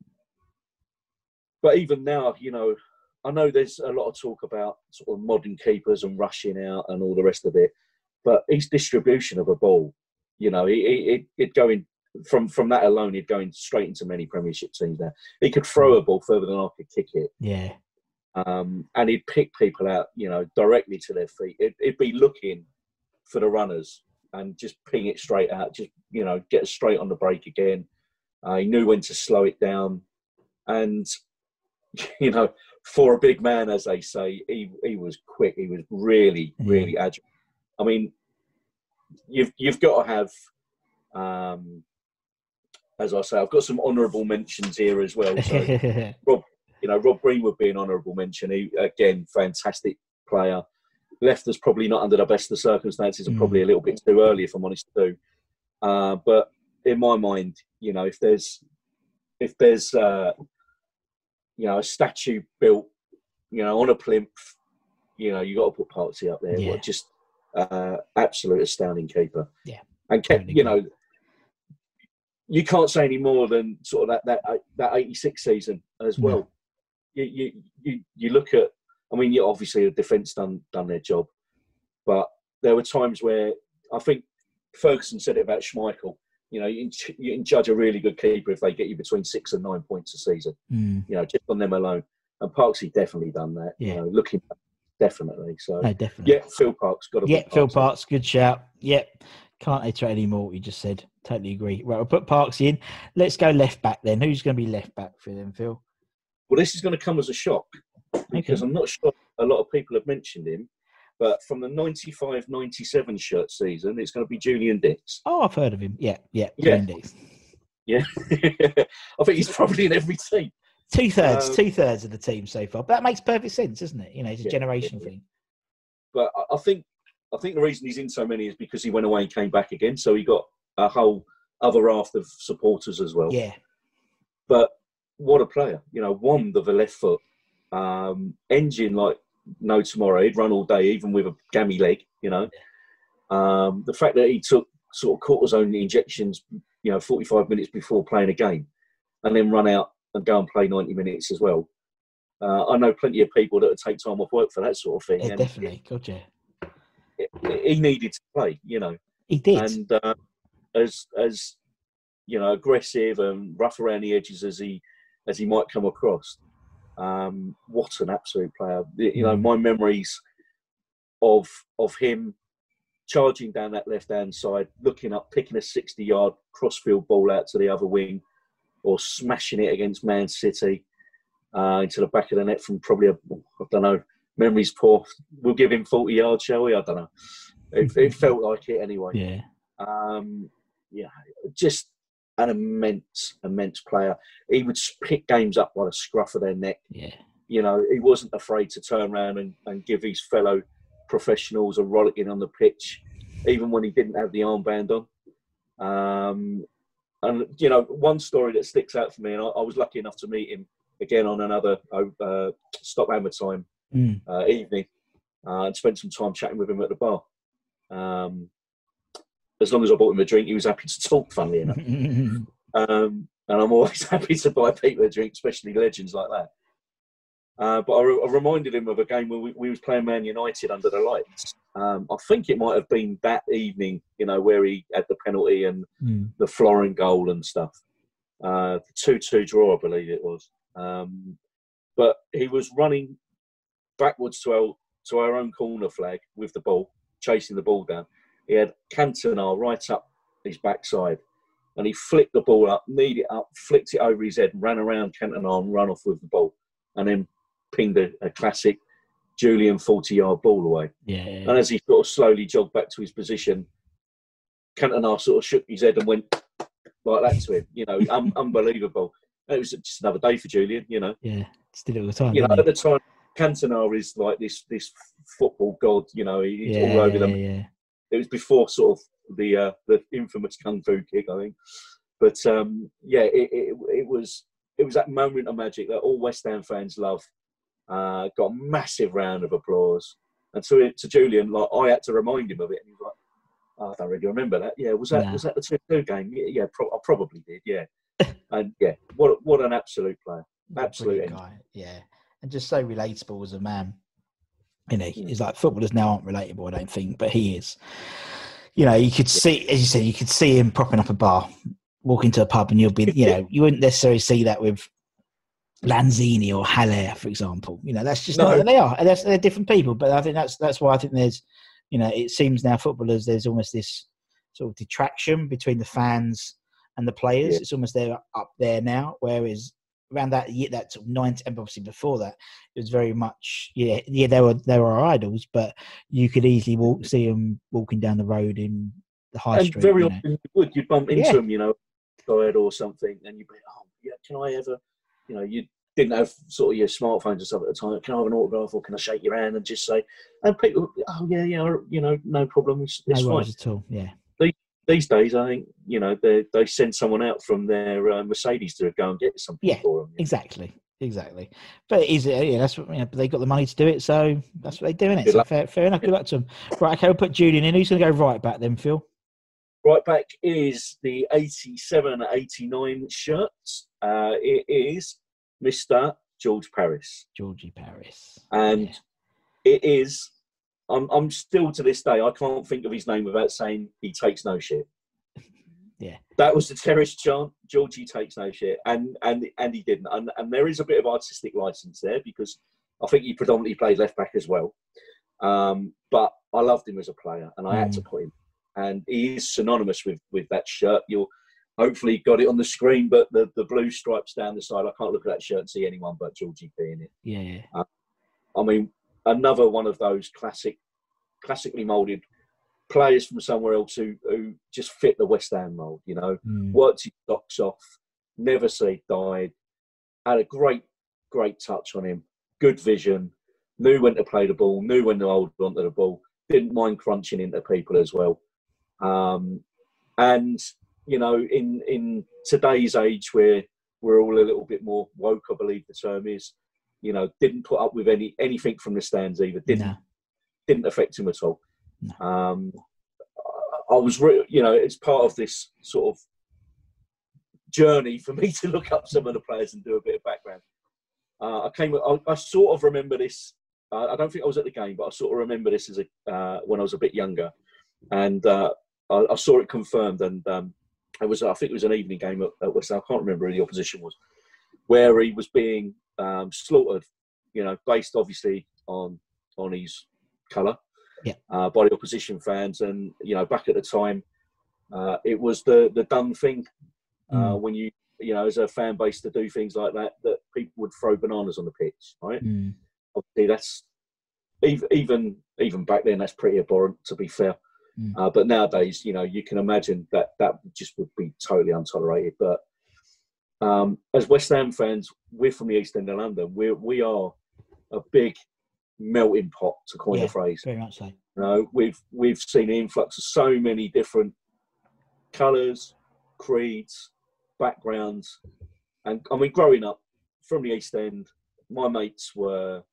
But even now, you know, I know there's a lot of talk about sort of modern keepers and rushing out and all the rest of it, but his distribution of a ball, you know, he, he, he'd- he'd go in from from that alone, he'd go in straight into many Premiership teams now. He could throw a ball further than I could kick it Yeah. um, and he'd pick people out, you know, directly to their feet. It'd, it'd be looking for the runners and just ping it straight out, just you know, get straight on the break again. Uh, he knew when to slow it down, and you know, for a big man, as they say, he he was quick. He was really, really agile. I mean, you've you've got to have. Um, as I say, I've got some honourable mentions here as well. So Rob, you know, Rob Green would be an honourable mention. He again, fantastic player. Left us probably not under the best of circumstances and Mm. probably a little bit too early, if I'm honest to. Uh, but in my mind, you know, if there's if there's uh, you know a statue built, you know, on a plinth, you know, you got to put Parksy up there. Yeah. Just uh, absolute astounding keeper. Yeah. and kept, you know, you can't say any more than sort of that that that '86 season as No. well. You, you you you look at. I mean, you obviously the defence done done their job, but there were times where I think Ferguson said it about Schmeichel. You know, you can, you can judge a really good keeper if they get you between six and nine points a season. Mm, You know, just on them alone. And Parksy definitely done that. Yeah. You know, looking back, definitely. So no, definitely. yeah, Phil Parkes got to. Yeah, Phil Parkes, good shout. Yep. Can't iterate any more what you just said. Totally agree. Right, we'll put Parkes in. Let's go left back then. Who's going to be left back for them, Phil? Well, this is going to come as a shock because I'm not sure a lot of people have mentioned him. But from the 95 97 shirt season, it's going to be Julian Dicks. Oh, I've heard of him. Yeah, yeah. Yeah. Julian Dicks. Yeah. I think he's probably in every team. Two thirds, Um, two thirds of the team so far. But that makes perfect sense, doesn't it? You know, it's a Yeah, generational yeah. thing. But I- I think I think the reason he's in so many is because he went away and came back again. So he got a whole other raft of supporters as well. Yeah, But what a player! You know, one with a left foot, um, engine like no tomorrow. He'd run all day, even with a gammy leg. You know, um, the fact that he took sort of cortisone injections, you know, 45 minutes before playing a game, and then run out and go and play 90 minutes as well. Uh, I know plenty of people that would take time off work for that sort of thing. yeah definitely. Gotcha. he needed to play, you know He did. and uh, as as you know aggressive and rough around the edges as he as he might come across. Um, what an absolute player! You know, Mm. my memories of of him charging down that left hand side, looking up, picking a sixty yard crossfield ball out to the other wing, or smashing it against Man City uh, into the back of the net from probably a I don't know. Memories poor. We'll give him forty yards, shall we? I don't know. It, it felt like it anyway. yeah. Um, yeah, just an immense, immense player. He would pick games up by the scruff of their neck. Yeah. You know, he wasn't afraid to turn around and, and give his fellow professionals a rollicking on the pitch, even when he didn't have the armband on. Um, and you know, one story that sticks out for me, and I, I was lucky enough to meet him again on another uh, stop hammer time Mm. uh, evening uh, and spent some time chatting with him at the bar. Um, as long as I bought him a drink, he was happy to talk, funnily enough. Um, and I'm always happy to buy people a drink, especially legends like that. Uh, but I, re- I reminded him of a game where we, we was playing Man United under the lights. Um, I think it might have been that evening, you know, where he had the penalty and Mm. the Florin goal and stuff. Uh, the two-two draw, I believe it was. Um, but he was running backwards to our to our own corner flag with the ball, chasing the ball down. He had Cantona right up his backside, and he flicked the ball up, kneed it up, flicked it over his head, ran around Cantona and ran off with the ball, and then pinged a, a classic Julian forty-yard ball away. Yeah. And as he sort of slowly jogged back to his position, Cantona sort of shook his head and went like that to him. You know, un- unbelievable. And it was just another day for Julian. You know, Yeah. Just did it all the time. you know at the time, Cantona is like this this football god. You know, he's yeah, all over them. Yeah. It was before sort of the uh, the infamous kung fu kick, I think. But um, yeah, it, it, it was it was that moment of magic that all West Ham fans love. Uh, got a massive round of applause, and to to Julian, like I had to remind him of it, and he was like, I don't really remember that. Yeah, was that No. was that the two two game? Yeah, yeah pro- I probably did. Yeah, and yeah, what what an absolute player, absolute. Guy. Yeah, and just so relatable as a man. You know, he's like footballers now aren't relatable, I don't think, but he is. You know, you could see, as you said, you could see him propping up a bar, walking to a pub, and you'll be, you know, you wouldn't necessarily see that with Lanzini or Haller, for example. You know, that's just No. they are. And that's, they're different people, but I think that's that's why I think there's, you know, it seems now footballers there's almost this sort of detraction between the fans and the players. Yeah. It's almost there up there now, whereas around that year, that sort of 90, and obviously before that, it was very much yeah, yeah. They were they were our idols, but you could easily walk mm-hmm. see them walking down the road in the high and street. very you know. often you would you'd bump into Yeah. him, you know, guide or something, and you'd be, oh yeah, can I ever, you know, you didn't have sort of your smartphones and stuff at the time. Can I have an autograph or can I shake your hand and just say? And people, oh yeah, yeah, you know, no problem, it's, it's no fine. worries at all. Yeah, These days, I think you know they they send someone out from their uh, Mercedes to go and get something Yeah, for them. Yeah. exactly, exactly. But is it? yeah, that's what you know, but they got the money to do it, so that's what they do, innit? Good So fair, fair enough. Good luck to them. Right, okay, we'll put Julian in. Who's going to go right back then, Phil? Right back is the 87 89 shirt. Uh, it is Mr. George Parris. Georgie Parris. And Yeah. it is, I'm, I'm still to this day, I can't think of his name without saying he takes no shit. Yeah. That was the terrorist chant. Georgie takes no shit. And and and he didn't. And, and there is a bit of artistic license there because I think he predominantly played left back as well. Um, but I loved him as a player and I had to put him. And he is synonymous with, with that shirt. You'll hopefully got it on the screen, but the, the blue stripes down the side, I can't look at that shirt and see anyone but Georgie P in it. Yeah, I mean, another one of those classic, classically moulded players from somewhere else who, who just fit the West Ham mould. You know, Mm. worked his socks off, never say died, had a great, great touch on him, good vision, knew when to play the ball, knew when to hold onto the ball, didn't mind crunching into people as well. Um, and you know, in in today's age where we're all a little bit more woke, I believe the term is, you know, didn't put up with any anything from the stands either. Didn't No. didn't affect him at all. No. Um, I was, re- you know, it's part of this sort of journey for me to look up some of the players and do a bit of background. Uh, I came, I, I sort of remember this. Uh, I don't think I was at the game, but I sort of remember this as a uh, when I was a bit younger, and uh, I, I saw it confirmed. And um, it was, I think it was an evening game at, at West Ham. I can't remember who the opposition was, where he was being um, slaughtered. You know, based obviously on on his colour Yeah. uh, by the opposition fans. And you know, back at the time, uh, it was the the done thing uh, when you you know as a fan base to do things like that that people would throw bananas on the pitch, right? Mm. Obviously, that's even even even back then that's pretty abhorrent to be fair. Mm. Uh, but nowadays, you know, you can imagine that that just would be totally untolerated. But um, as West Ham fans, we're from the East End of London. We we are a big melting pot, to coin Yeah. the phrase. Very much so. You know, we've we've seen the influx of so many different colours, creeds, backgrounds, and I mean, growing up from the East End, my mates were,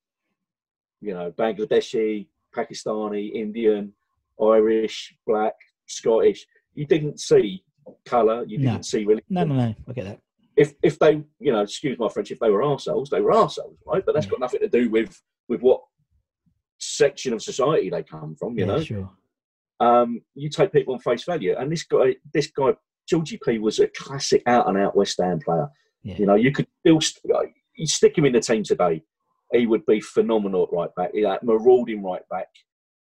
you know, Bangladeshi, Pakistani, Indian, Irish, Black, Scottish. You didn't see colour. You No. didn't see religion. No, no, no. I get that. If if they, you know, excuse my French, if they were arseholes, they were arseholes, right? But that's Yeah. got nothing to do with with what section of society they come from. You yeah, know, sure. um, you take people on face value. And this guy, this guy, Georgie P was a classic out and out West Ham player. Yeah. You know, you could still st- uh, you stick him in the team today, he would be phenomenal at right back. That marauding right back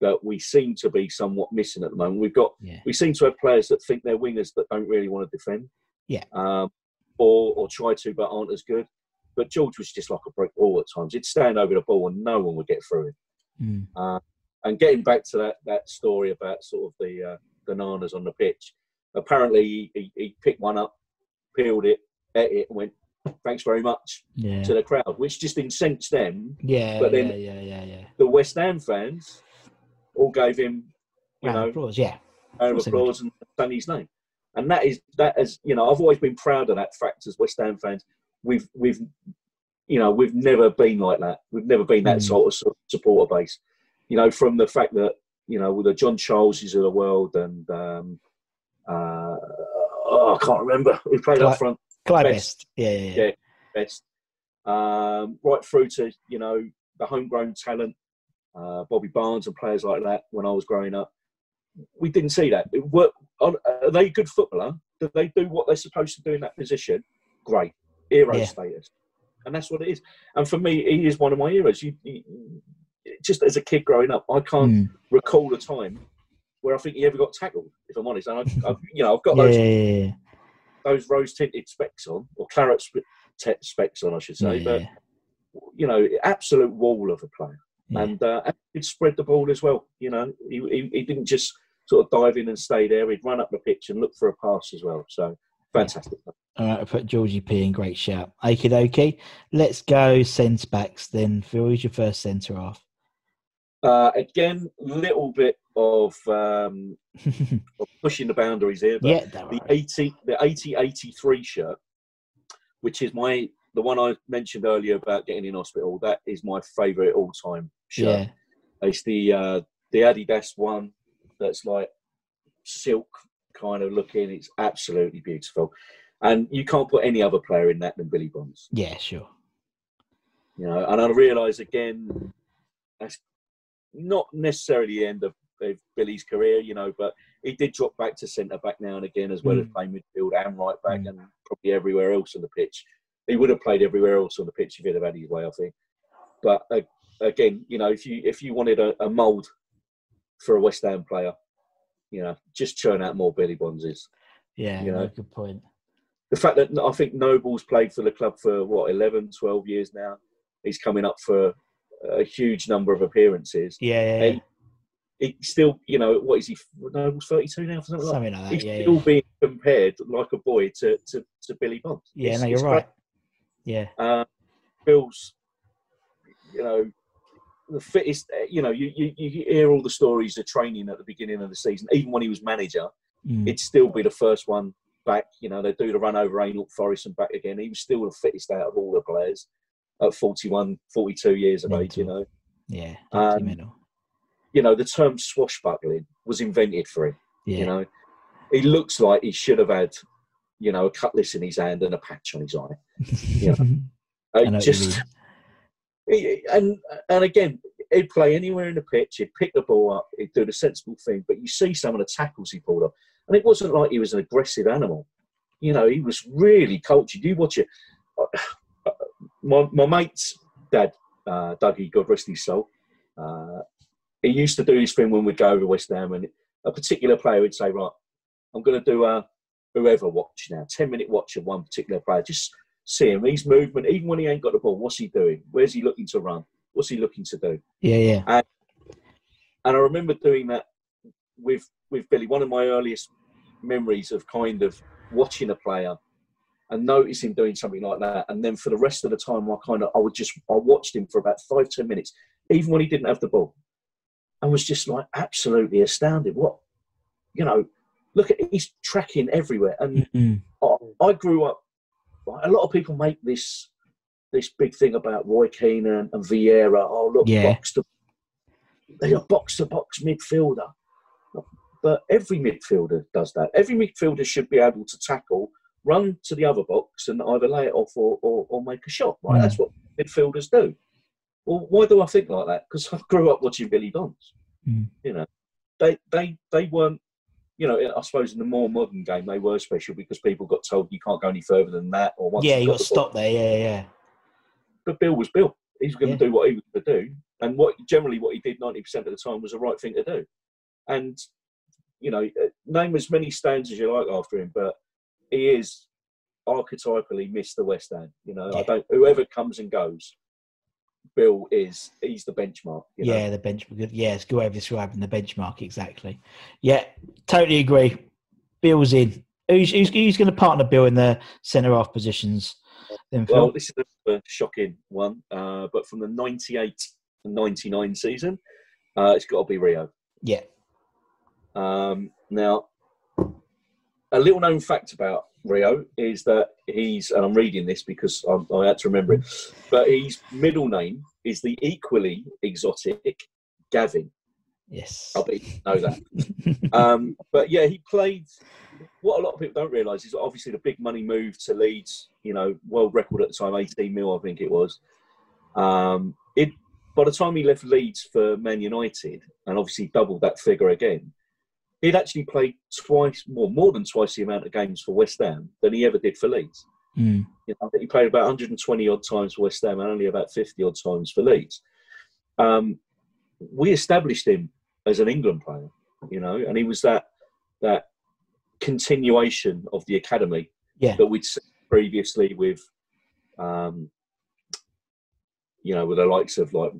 that we seem to be somewhat missing at the moment. We've got Yeah. we seem to have players that think they're wingers that don't really want to defend. Yeah. Um, or or try to but aren't as good. But George was just like a brick wall at times. He'd stand over the ball and no one would get through him. Mm. Uh, and getting back to that that story about sort of the uh, bananas on the pitch, apparently he, he, he picked one up, peeled it, ate it, and went, "Thanks very much" Yeah. to the crowd, which just incensed them. Yeah, but then- yeah, yeah, yeah, yeah. The West Ham fans all gave him, you Round know, applause, yeah. round of course they would. applause and done his name. And that is that is you know I've always been proud of that fact as West Ham fans. We've we've you know we've never been like that. We've never been that Mm. sort of supporter base. You know from the fact that you know, with the John Charleses of the world and um, uh, oh, I can't remember who played Clyde- up front. Clyde Best. Best. Yeah, yeah, yeah. Yeah, best. Um, right through to you know the homegrown talent, uh, Bobby Barnes and players like that. When I was growing up, we didn't see that. It were, are they a good footballer? Do they do what they're supposed to do in that position? Great, hero Yeah. status, and that's what it is. And for me, he is one of my heroes. You, you, just as a kid growing up, I can't Mm. recall a time where I think he ever got tackled. If I'm honest, and I, I you know I've got Yeah, those yeah, those rose tinted specs on, or claret specs on, I should say. But you know, absolute wall of a player, yeah. and uh, he'd spread the ball as well. You know, he, he he didn't just sort of dive in and stay there. He'd run up the pitch and look for a pass as well. So fantastic. All right, I put Georgie P in. Great shout. Okie dokie. Let's go centre backs then. Phil, who's your first centre off? Uh, again, little bit of, um, of pushing the boundaries here, but yeah, the right. 80 the 80 83 shirt which is my the one i mentioned earlier about getting in hospital that is my favorite all-time shirt Yeah, it's the uh the adidas one that's like silk kind of looking it's absolutely beautiful and you can't put any other player in that than billy bonds yeah, sure. you know and i realize again that's not necessarily the end of, of billy's career you know but he did drop back to centre back now and again as well as Mm. playing midfield and right back Mm. and probably everywhere else on the pitch he would have played everywhere else on the pitch if he'd have had his way i think but uh, again you know if you if you wanted a, a mould for a west ham player you know just churn out more billy bonds Yeah, You no, know. good point. the fact that I think Noble's played for the club for what 11, 12 years now. He's coming up for a huge number of appearances. Yeah, yeah, yeah. He, he still, you know, what is he? Noble's 32 now, something like something like that. He's Yeah, still yeah. being compared like a boy to, to, to Billy Bonds. yeah It's- no, you're right. Yeah. Uh, Bill's, you know, the fittest. You know, you, you, you hear all the stories of training at the beginning of the season. Even when he was manager, Mm. he'd still be the first one back. You know, they do the run over Hainault Forest and back again. He was still the fittest out of all the players at 41, 42 years of age. You know, yeah. Um, you know the term swashbuckling was invented for him. Yeah, You know, he looks like he should have had, you know, a cutlass in his hand and a patch on his eye. you know, Uh, know just and and again, he'd play anywhere in the pitch. He'd pick the ball up. He'd do the sensible thing. But you see some of the tackles he pulled off, and it wasn't like he was an aggressive animal. You know, he was really cultured. You watch it. My my mate's dad, uh, Dougie, God rest his soul. Uh, he used to do this thing when we'd go over West Ham, and a particular player would say, "Right, I'm going to do a whoever watch now, ten minute watch of one particular player. Just see him, his movement, even when he ain't got the ball. What's he doing? Where's he looking to run? What's he looking to do?" yeah, yeah. And I remember doing that with with Billy. One of my earliest memories of kind of watching a player and noticing him doing something like that, and then for the rest of the time, I kind of I would just I watched him for about five ten minutes, even when he didn't have the ball, and was just like absolutely astounded. What you know, look at he's tracking everywhere, and Mm. I, I grew up. A lot of people make this this big thing about Roy Keane and, and Vieira. Oh, look, Yeah. box to they're a box to box midfielder. But every midfielder does that. Every midfielder should be able to tackle, run to the other box, and either lay it off or, or, or make a shot. Right? Mm. That's what midfielders do. Well, why do I think like that? Because I grew up watching Billy Bonds. Mm. You know, they they they weren't. You know, I suppose in the more modern game they were special because people got told you can't go any further than that. Or once Yeah, you've got to the ball- stop there. Yeah, yeah. but Bill was Bill. He's going Yeah. to do what he was going to do, and what generally what he did ninety percent of the time was the right thing to do. And you know, uh, name as many stands as you like after him, but he is archetypally Mr. West End. You know, I don't. Whoever comes and goes, Bill is he's the benchmark. You know? Yeah, the benchmark. Yeah, it's a good way of describing the benchmark. Exactly. Yeah, totally agree. Bill's in. Who's, who's, who's going to partner Bill in the centre half positions? Then Phil. Well, this is a, a shocking one, uh, but from the '98 and '99 season, uh, it's got to be Rio. yeah. Um, now, a little known fact about Rio is that he's, and I'm reading this because I, I had to remember it, but his middle name is the equally exotic Gavin. Yes. I bet you know that. um, but yeah, he played. What a lot of people don't realise is obviously the big money move to Leeds. You know, world record at the time, 18 mil, I think it was. Um, it by the time he left Leeds for Man United, and obviously doubled that figure again, he'd actually played twice more, more than twice the amount of games for West Ham than he ever did for Leeds. Mm. You know, I think he played about 120 odd times for West Ham and only about 50 odd times for Leeds. Um, we established him as an England player, you know, and he was that that continuation of the academy Yeah. that we'd seen previously with, um, you know, with the likes of like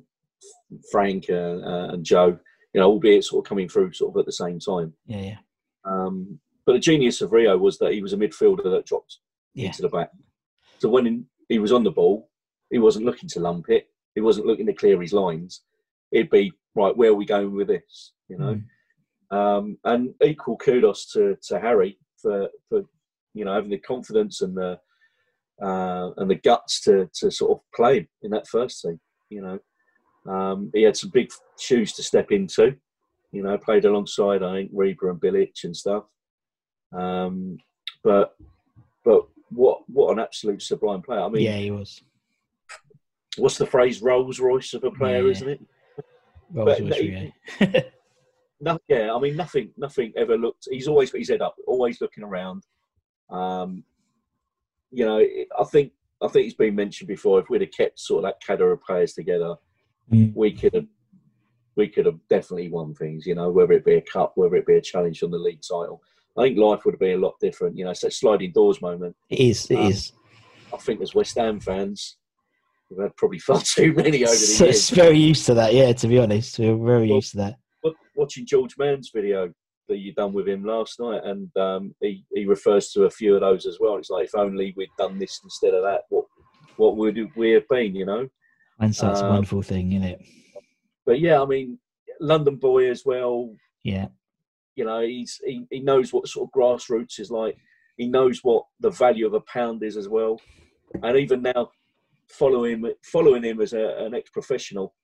Frank uh, uh, and Joe, you know, albeit sort of coming through sort of at the same time. Yeah. Yeah. Um, but the genius of Rio was that he was a midfielder that dropped Yeah. into the back. So when he was on the ball, he wasn't looking to lump it. He wasn't looking to clear his lines. It'd be right. Where are we going with this? You know. Um, and equal kudos to, to Harry for, for you know having the confidence and the uh, and the guts to, to sort of play in that first team. You know, um, he had some big shoes to step into. You know, played alongside I think Rieper and Bilic and stuff. Um, but but what what an absolute sublime player. I mean, yeah, he was. what's the phrase? Rolls Royce of a player, Yeah. isn't it? Rolls Royce, he- yeah. No, yeah, I mean, nothing, nothing ever looked. He's always got his head up, always looking around. Um, you know, I think, I think it's been mentioned before. If we'd have kept sort of that cadre of players together, Mm. we could have, we could have definitely won things. You know, whether it be a cup, whether it be a challenge on the league title. I think life would have been a lot different. You know, it's that sliding doors moment. It is. It Um, is. I think as West Ham fans, we've had probably far too many over the So years. it's very used to that. Yeah, to be honest, we're very Well, used to that. wa- watching George Mann's video that you done with him last night, and um, he he refers to a few of those as well. It's like if only we'd done this instead of that, what what would we have been, you know? Hindsight's a um, wonderful thing, isn't it? But yeah, I mean, London boy as well. Yeah. You know, he's he, he knows what sort of grassroots is like. He knows what the value of a pound is as well, and even now, following following him as a, an ex-professional.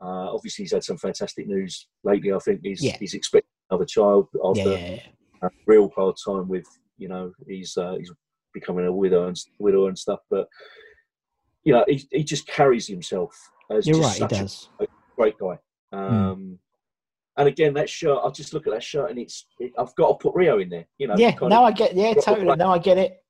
Uh, obviously, he's had some fantastic news lately. I think he's Yeah. he's expecting another child after Yeah, a real hard time with you know he's uh, he's becoming a widow and widow and stuff. But you know he he just carries himself as You're just right. He does. a great guy. Um, And again, that shirt, I just look at that shirt and it's it, I've got to put Rio in there. You know, Yeah. kind No, of I get. Yeah, totally. Now I get it.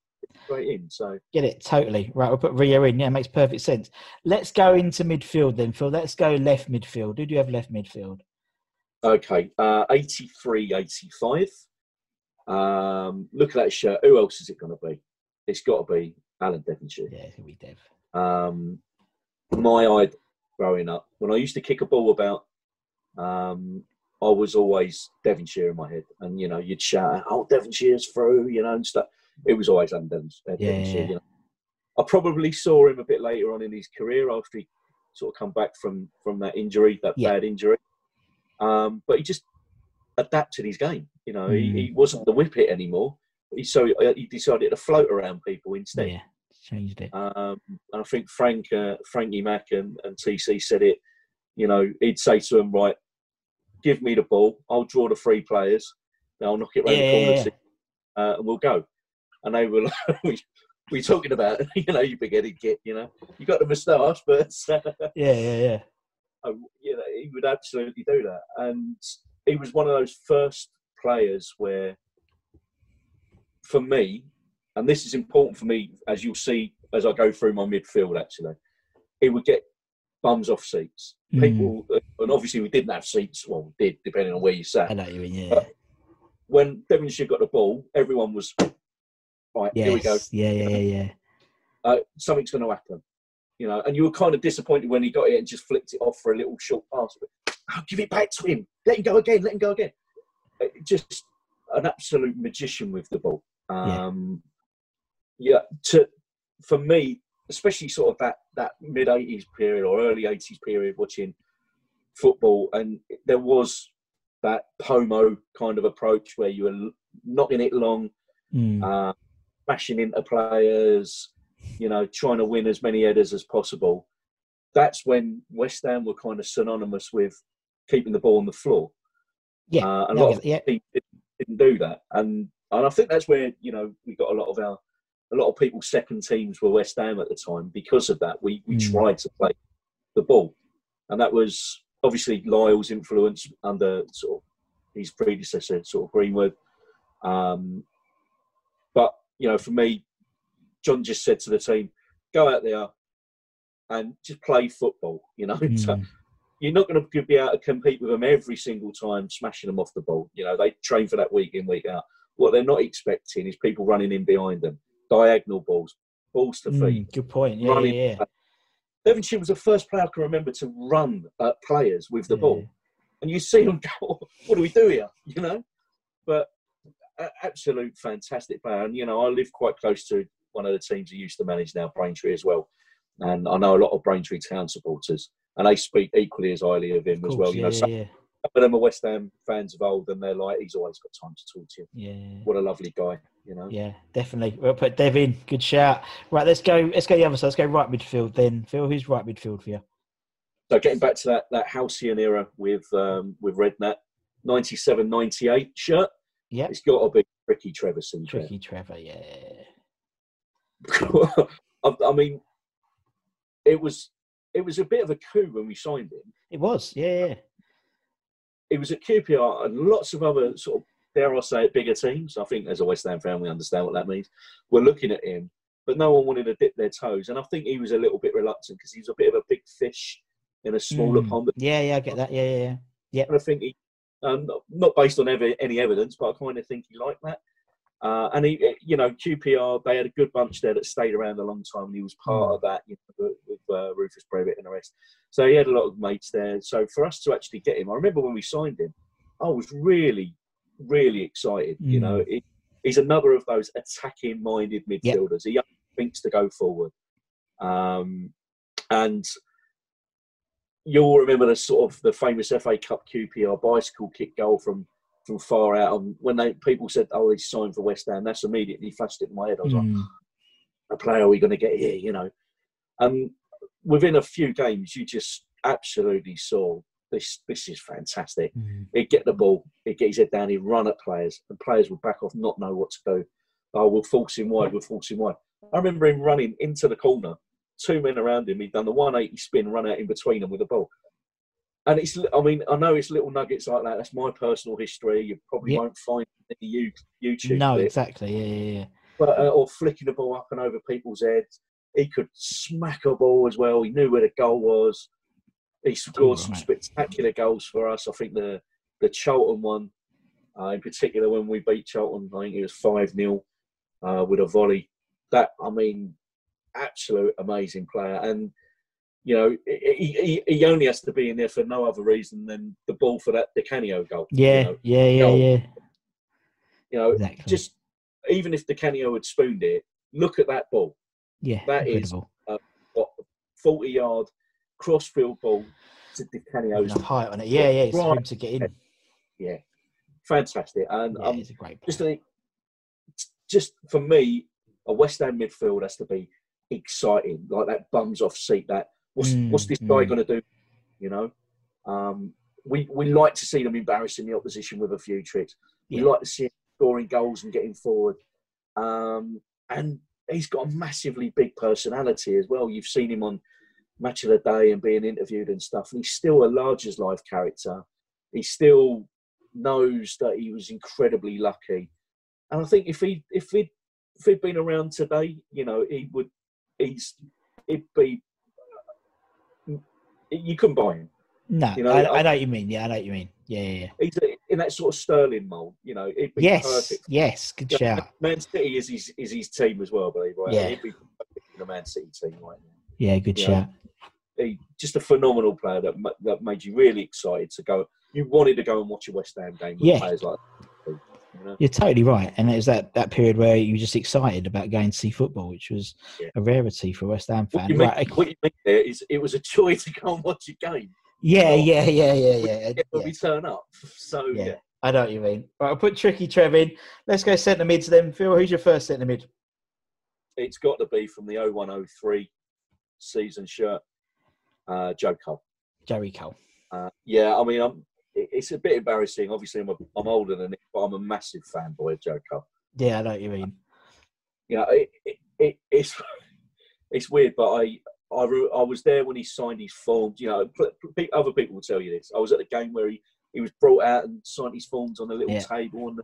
straight in. So Get it totally right. We'll put Rio in. Yeah, makes perfect sense. Let's go into midfield then, Phil. Let's go left midfield. Who do you have left midfield? okay, uh, 83, 85. Um, look at that shirt. Who else is it going to be? It's got to be Alan Devonshire. Yeah, it's gonna be Dev. Um, my idol growing up, when I used to kick a ball about, um, I was always Devonshire in my head, and you know, you'd shout, out, "Oh, Devonshire's through," you know, and stuff. It was always Devon- uh, Yeah, Devonshire. yeah. You know. I probably saw him a bit later on in his career after he sort of come back from from that injury, that Yeah. bad injury. Um, but he just adapted his game. You know, Mm. he, he wasn't the whip hit anymore. He so uh, he decided to float around people instead. Yeah, changed it. Um, and I think Frank, uh, Frankie Mac and, and TC said it. You know, he'd say to them, "Right, give me the ball. I'll draw the three players. Then I'll knock it round Yeah, the corner, yeah, uh, and we'll go." And they were like, "We talking about you know, you big-headed git. You know, you got the moustache, but Yeah, yeah, yeah. um, you know, he would absolutely do that. And he was one of those first players where, for me, and this is important for me, as you'll see as I go through my midfield, actually, he would get bums off seats. Mm. People, and obviously we didn't have seats. Well, we did depending on where you I sat. know you mean. Yeah. When Devonshire got the ball, everyone was right. Yes. Here we go. Yeah, yeah, yeah, yeah. uh, something's going to happen. You know, and you were kind of disappointed when he got it and just flicked it off for a little short pass. But oh, give it back to him. Let him go again. Let him go again. Uh, Just an absolute magician with the ball. Um, yeah. Yeah, to for me, especially sort of that that mid '80s period or early '80s period, watching football, and there was that Pomo kind of approach where you were knocking it long, Mm. uh, bashing into players, you know, trying to win as many headers as possible. That's when West Ham were kind of synonymous with keeping the ball on the floor. Yeah, Uh, a lot of yeah. people didn't, didn't do that, and and I think that's where you know we got a lot of our a lot of people's second teams were West Ham at the time because of that. We we Mm. tried to play the ball, and that was obviously Lyall's influence under sort of his predecessor, sort of Greenwood. Um, but you know, for me, John just said to the team, "Go out there and just play football." You know, So Mm. you're not going to be able to compete with them every single time, smashing them off the ball. You know, they train for that week in, week out. What they're not expecting is people running in behind them, diagonal balls, balls to feet. Mm, good point. Yeah, running. yeah, yeah. Devonshire was the first player I can remember to run at players with the ball. And you see them go, what do we do here? You know? But absolute fantastic player. And, you know, I live quite close to one of the teams he used to manage now, Braintree as well. And I know a lot of Braintree Town supporters. And they speak equally as highly of him Of as well. You yeah, know, some yeah, of them are West Ham fans of old and they're like, he's always got time to talk to you. yeah. What a lovely guy, you know? Yeah, definitely. We'll put Dev in. Good shout. Right, let's go. Let's go the other side. Let's go right midfield then. Phil, who's right midfield for you? So getting back to that that halcyon era with um, with Redknapp, 97 98 shirt, Yeah, it's got to be Ricky Trevor Sinclair. tricky Trevor. Yeah, I, I mean, it was it was a bit of a coup when we signed him. it was. Yeah, yeah. It was at QPR and lots of other sort of dare I say it bigger teams. I think as a West Ham fan we understand what that means. We're looking at him, but no one wanted to dip their toes, and I think he was a little bit reluctant because he was a bit of a big fish in a smaller Mm. pond. Yeah, yeah. I get that. Yeah, yeah, yeah. And I think he, um, not- based on ever, any evidence, but I kind of think he liked that. Uh, and he, you know, QPR, they had a good bunch there that stayed around a long time. And he was part Mm. of that, you know, with, with uh, Rufus Brevett and the rest. So he had a lot of mates there. So for us to actually get him, I remember when we signed him, I was really, really excited. You Mm. know, he, he's another of those attacking-minded midfielders. He thinks to go forward. Um, and you'll remember the sort of the famous FA Cup QPR bicycle kick goal from from far out. And when they people said, "Oh, he's signed for West Ham," that's immediately flashed it in my head. I was like, Mm. "A player are we going to get here?" You know. And within a few games, you just absolutely saw this. This is fantastic. Mm. He'd get the ball, he'd get his head down, he'd run at players, and players would back off, not know what to do. Oh, we'll force him wide, we'll force him wide. I remember him running into the corner, two men around him. He'd done the 180 spin, run out in between them with the ball. And it's, I mean, I know it's little nuggets like that. That's my personal history. You probably Yeah. won't find any you- YouTube. No, clip. exactly. Yeah, yeah, yeah. But, uh, or flicking the ball up and over people's heads. He could smack a ball as well. He knew where the goal was. He scored some spectacular goals for us. I think the the Charlton one, uh, in particular, when we beat Charlton, I think it was five 0 uh, with a volley. That I mean, absolute amazing player. And you know, he, he, he only has to be in there for no other reason than the ball for that Di Canio goal. Yeah, You know, yeah, yeah, goal. yeah. you know Exactly. just even if Di Canio had spooned it, look at that ball. yeah, that is- incredible. What forty yard crossfield ball to Di Canio's height on it. Yeah, yeah. It's Right. to get in. yeah, fantastic. And Yeah, um, he's a great player. just just for me, a West Ham midfield has to be exciting, like that bums off seat. That what's Mm, what's this guy mm. going to do? You know, um, we we like to see them embarrassing the opposition with a few tricks. We Yeah. like to see him scoring goals and getting forward. Um, and he's got a massively big personality as well. You've seen him on Match of the Day and being interviewed and stuff. And he's still a large as life character. He still knows that he was incredibly lucky. And I think if he if he if he'd been around today, you know, he would he's he'd be you couldn't buy him. No, you know, I, I- know what you mean. Yeah, I know what you mean. Yeah, yeah, yeah. He's a, in that sort of Sterling mould, you know, he'd be Yes, perfect. yes. Good Yeah, shout. Man City is his is his team as well, I believe, right? Yeah. He'd be in the Man City team right now. Yeah, good Yeah. shout. He, just a phenomenal player that that made you really excited to go. You wanted to go and watch a West Ham game with Yeah. players like that. You know? You're totally right. And it was that, that period where you were just excited about going to see football, which was Yeah. a rarity for a West Ham What fan. you, mean, Right. what you mean there is it was a joy to go and watch a game Yeah, Oh. yeah, yeah, yeah, yeah. when yeah. we turn up. So Yeah. yeah, I know what you mean. Right, I'll put Tricky Trev in. Let's go centre mids then. Phil, who's your first centre mid? it's got to be from the 0103 season shirt, uh, Joe Cole. Jerry Cole. Uh, yeah, I mean, I'm, it's a bit embarrassing. Obviously, I'm, a, I'm older than it, but I'm a massive fanboy of Joe Cole. Yeah, I know what you mean. You know, it, it, it, it's it's weird, but I I, I was there when he signed his forms. You know, other people will tell you this. I was at the game where he, he was brought out and signed his forms on a little Yeah. table, and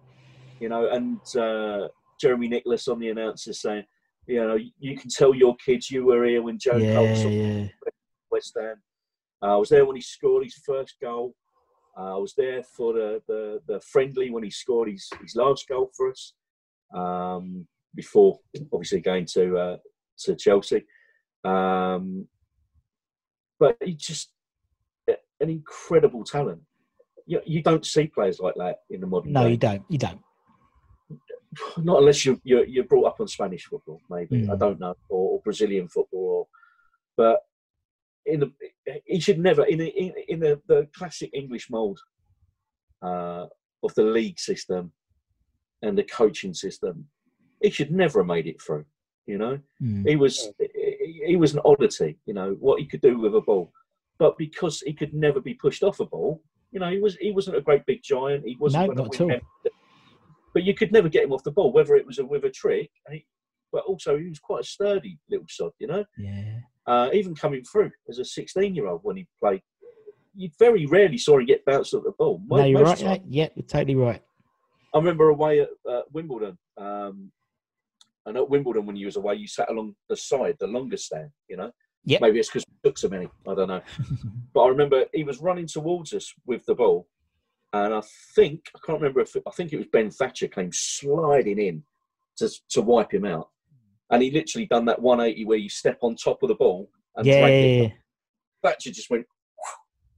you know, and uh, Jeremy Nicholas on the announcer saying, you know, you can tell your kids you were here when Joe Cole Yeah, signed yeah. West Ham. Uh, I was there when he scored his first goal. Uh, I was there for the, the, the friendly when he scored his, his last goal for us. Um, before obviously going to uh, to Chelsea, um, but he's just an incredible talent. You, you don't see players like that in the modern No, day. you don't. You don't. Not unless you you're, you're brought up on Spanish football, maybe Mm. I don't know, or, or Brazilian football, or, but in the he should never in the in, in the, the classic English mould uh, of the league system and the coaching system. He should never have made it through. You know, Mm. he was he, he was an oddity. You know what he could do with a ball, but because he could never be pushed off a ball, you know he was he wasn't a great big giant. He wasn't No, not at all. But you could never get him off the ball, whether it was a, with a trick. And he, but also he was quite a sturdy little sod. You know, Yeah. Uh, even coming through as a 16 year old when he played, you very rarely saw him get bounced off the ball. No, you're right. of the time. mate. Yeah, you're totally right. I remember away at uh, Wimbledon. Um, and at Wimbledon, when you was away, you sat along the side, the longest stand. You know, Yep. maybe it's because we took so many. I don't know. but I remember he was running towards us with the ball, and I think I can't remember if I think it was Ben Thatcher came sliding in to to wipe him out, and he literally done that 180 where you step on top of the ball and yeah, drag yeah, it yeah. Thatcher just went,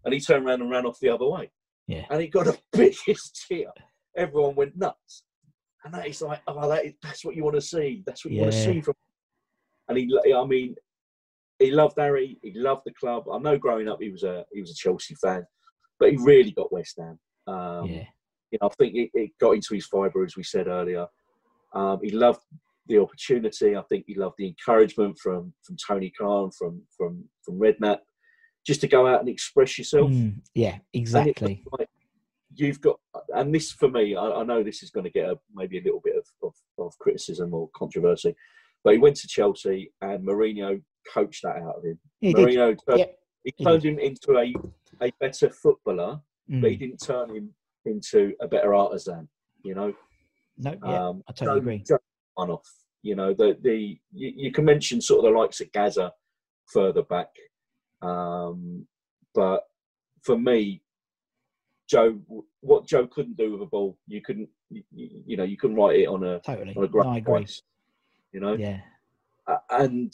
and he turned around and ran off the other way. Yeah. And he got the biggest cheer. Everyone went nuts. And that is like, oh, that is, that's what you want to see. That's what you want to see from. And he, I mean, he loved Harry. He loved the club. I know growing up he was a he was a Chelsea fan, but he really got West Ham. Um, yeah. you know, I think it, it got into his fibre, as we said earlier. Um, he loved the opportunity. I think he loved the encouragement from from Tony Carr, from from from Redknapp, just to go out and express yourself. Mm, yeah, exactly. like, you've got, and this for me, I, I know this is going to get a, maybe a little bit of, of, of criticism or controversy, but he went to Chelsea and Mourinho coached that out of him. He. Mourinho, turned- Yep. he he turned him into a, a better footballer, but he Mm. didn't turn him into a better artisan. You know, No, yeah, um, I totally Joe- agree. One off. You know, the the you, you can mention sort of the likes of Gazza further back, um, but for me, Joe, what Joe couldn't do with a ball, you couldn't, you, you know, you couldn't write it on a Totally. on a No, great I agree. price. You know, Yeah. Uh, and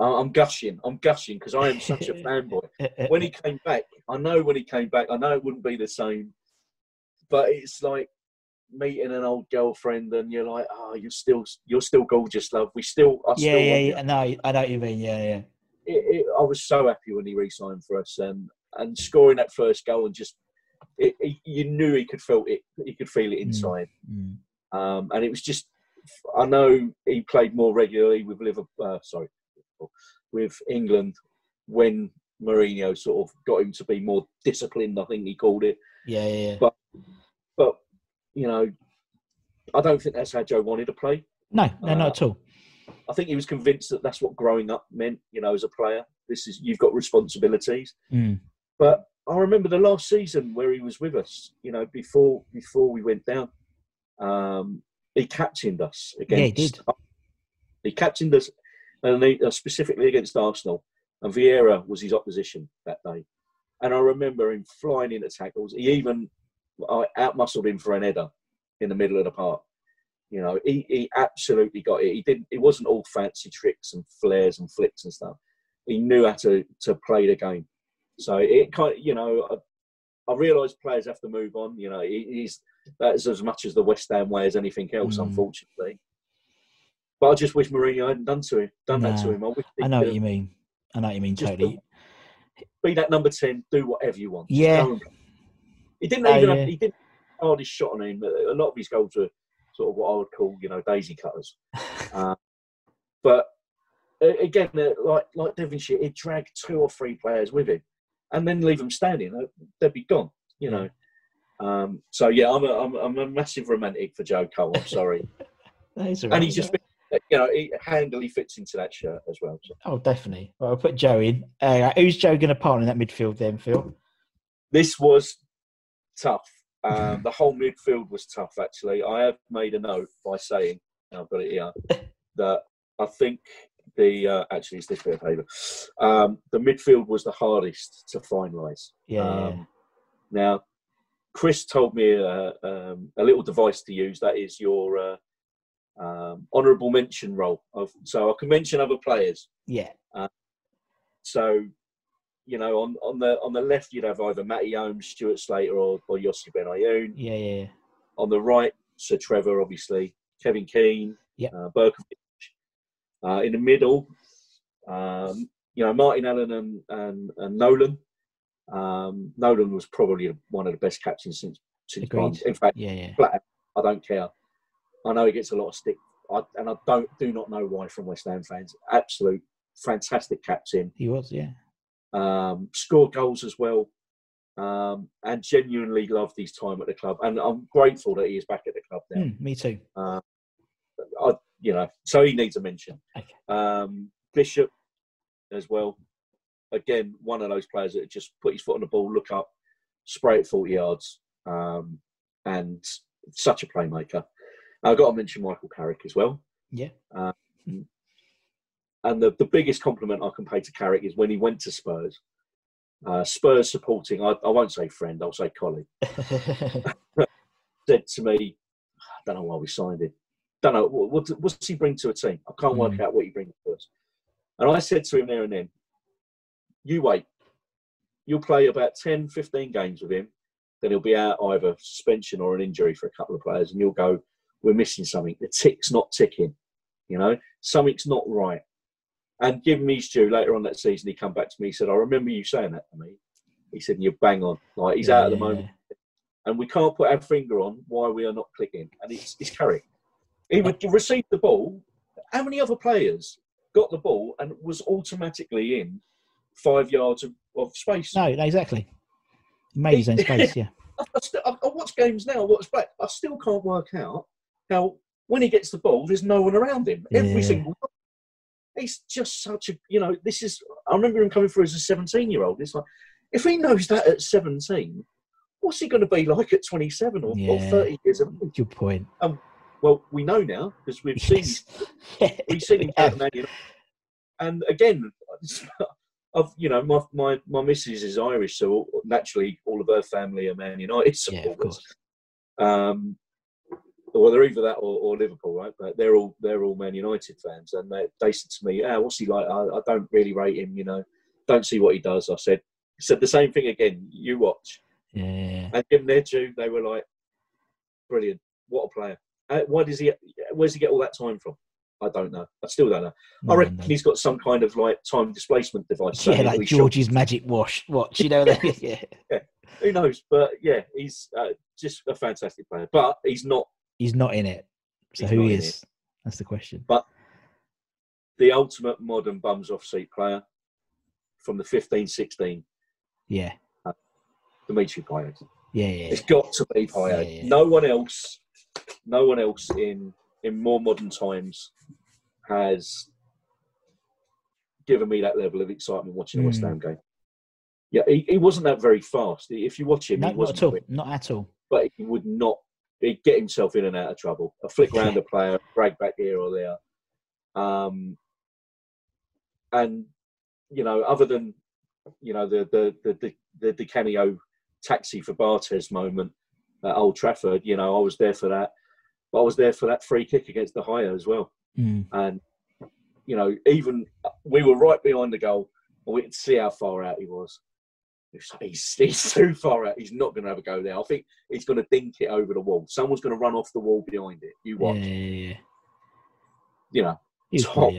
I'm gushing. I'm gushing because I am such a fanboy. When he came back, I know when he came back, I know it wouldn't be the same, but it's like meeting an old girlfriend and you're like, oh, you're still, you're still gorgeous, love. We still, I yeah, still yeah, want you." yeah. No, I know what you mean. Yeah, yeah. It, it, I was so happy when he re-signed for us and and scoring that first goal and just, it, you knew he could feel it, he could feel it inside. Mm. Um, and it was just, I know he played more regularly with Liverpool, uh, sorry, with England when Mourinho sort of got him to be more disciplined, I think he called it. Yeah, yeah, yeah. But, but you know, I don't think that's how Joe wanted to play. No, no, Uh, not at all. I think he was convinced that that's what growing up meant, you know, as a player. This is, you've got responsibilities. Mm. But I remember the last season where he was with us, you know, before before we went down. Um, he captained us against. Yeah, he did. He captained us, and he, uh, specifically against Arsenal. And Vieira was his opposition that day. And I remember him flying into tackles. He even I outmuscled him for an header in the middle of the park. You know, he, he absolutely got it. He didn't. It wasn't all fancy tricks and flares and flicks and stuff. He knew how to to play the game. So it kind of, you know, I, I realise players have to move on. You know, he, he's that's as much as the West Ham way as anything else, Mm. unfortunately. But I just wish Mourinho hadn't done to him, done that to him. I, wish I know what you mean. I know what you mean. Totally. be that number ten, do whatever you want. Yeah. He didn't Oh, even yeah. have, he didn't hardest shot on him. A lot of his goals were sort of what I would call, you know, daisy cutters. Uh, but uh, again, uh, like like Devonshire, he dragged two or three players with him, and then leave them standing. uh, They'd be gone. You know. Um, so yeah, I'm a, I'm, I'm a massive romantic for Joe Cole. I'm sorry, That is all and he just you know he handily fits into that shirt as well. So. Oh, definitely. Well, I'll put Joe in. Uh, who's Joe going to partner in that midfield then, Phil? This was tough. Um, the whole midfield was tough. Actually, I have made a note by saying I've got it here that I think the uh, actually it's this bit of paper. Um, the midfield was the hardest to finalise. Yeah. Um, now, Chris told me uh, um, a little device to use. That is your uh, um, honourable mention role. Of, so I can mention other players. yeah. So, you know, on, on the on the left you'd have either Matty Holmes, Stuart Slater, or, or Yossi Benayoun. Yeah. Yeah. Yeah. On the right, Sir Trevor, obviously, Kevin Keen, Yep. uh, Berkovic. Uh, in the middle, um, you know, Martin Allen and, and, and Nolan. Um, Nolan was probably one of the best captains since since. In fact, Yeah. Yeah. flat, I don't care. I know he gets a lot of stick, I, and I don't do not know why from West Ham fans. Absolute fantastic captain. He was. Yeah. Um, scored goals as well, um, and genuinely loved his time at the club. And I'm grateful that he is back at the club now. Mm, me too. Uh, I, you know, so he needs a mention. Okay. Um, Bishop as well. Again, one of those players that just put his foot on the ball, look up, spray it 40 yards, um, and such a playmaker. I've got to mention Michael Carrick as well. Yeah. And the, the biggest compliment I can pay to Carrick is when he went to Spurs. Uh, Spurs supporting, I, I won't say friend, I'll say colleague, said to me, I don't know why we signed him. Don't know, what, what, what's he bring to a team? I can't work Mm. out what he brings to us. And I said to him there and then, you wait. You'll play about 10, 15 games with him. Then he'll be out either suspension or an injury for a couple of players. And you'll go, we're missing something. The tick's not ticking. You know, something's not right. And given me due, later on that season, he come back to me. He said, "I remember you saying that to me." He said, "You're bang on. Like he's out at the Yeah. moment, and we can't put our finger on why we are not clicking." And it's, it's Carrick. He would receive the ball. How many other players got the ball and was automatically in five yards of, of space? No, exactly. He made his own space. Yeah. I, still, I, I watch games now. I watch back. I still can't work out how when he gets the ball, there's no one around him. Every Yeah. single. He's just such a you know. This is. I remember him coming through as a 17 year old. It's like if he knows that at 17, what's he going to be like at 27 or, or 30 years of age? Good point. Well, we know now because we've seen we've seen him Yeah. at Man United. And again, I've you know my my my missus is Irish, so naturally all of her family are Man United supporters. Yeah, of course. Um, well, they're either that or, or Liverpool, right? But they're all they're all Man United fans, and they, they said to me, "Ah, what's he like? I, I don't really rate him. You know, don't see what he does." I said said the same thing again. You watch, Yeah. and given their due, they were like, "Brilliant! What a player! Uh, why does he? Where's he get all that time from?" I don't know. I still don't know. No I reckon knows. he's got some kind of like time displacement device. Yeah, like be shot. George's magic wash watch. You know that? yeah. Who knows? But yeah, he's uh, just a fantastic player. But he's not He's not in it. So He's who not is? That's the question. But the ultimate modern bums off seat player from the 15-16, Yeah. Dimitri Payet. Yeah. Yeah. It's got to be Payet. Yeah, yeah. No one else, no one else in in more modern times has given me that level of excitement watching a West Mm. Ham game. Yeah, he, he wasn't that very fast. If you watch him, No, he not wasn't at all. quick, Not at all. but he would not he'd get himself in and out of trouble. A flick round a player, drag back here or there. Um, and you know, other than you know the the the the, the, cameo taxi for Barthez moment at Old Trafford, you know, I was there for that. But I was there for that free kick against the Higher as well. Mm. And you know, even we were right behind the goal, and we could see how far out he was. He's, he's too far out. He's not going to have a go there. I think he's going to dink it over the wall. Someone's going to run off the wall behind it. You Yeah, watch. yeah, yeah. You know, he's top.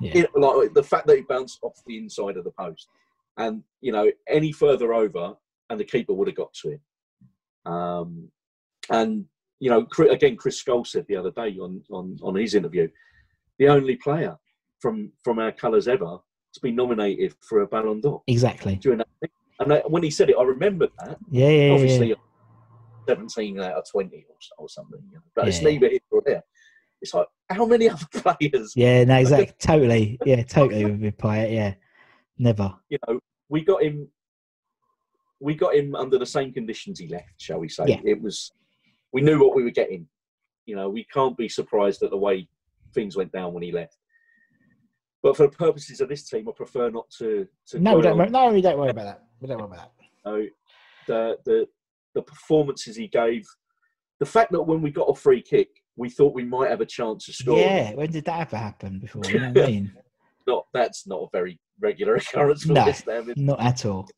Yeah. Like the fact that he bounced off the inside of the post, and you know, any further over, and the keeper would have got to it. Um, and you know, again, Chris Skull said the other day on on on his interview, the only player from from our colours ever to be nominated for a Ballon d'Or Exactly. during that. thing. And I, when he said it, I remembered that. Yeah, yeah, yeah, Obviously, yeah. 17 out of 20 or, or something. You know? But it's Yeah. neither here nor there. It's like, how many other players? Yeah, no, exactly. totally. Yeah, totally with with Payet. Yeah, never. You know, we got him. We got him under the same conditions he left, shall we say? Yeah. It was. We knew what we were getting. You know, we can't be surprised at the way things went down when he left. But for the purposes of this team, I prefer not to. to No, we don't. on- No, we don't worry about that. We don't about that. know, the the the performances he gave, the fact that when we got a free kick, we thought we might have a chance to score. Yeah, when did that ever happen before? You know what I mean? Not that's not a very regular occurrence for No. West Ham. Not at all.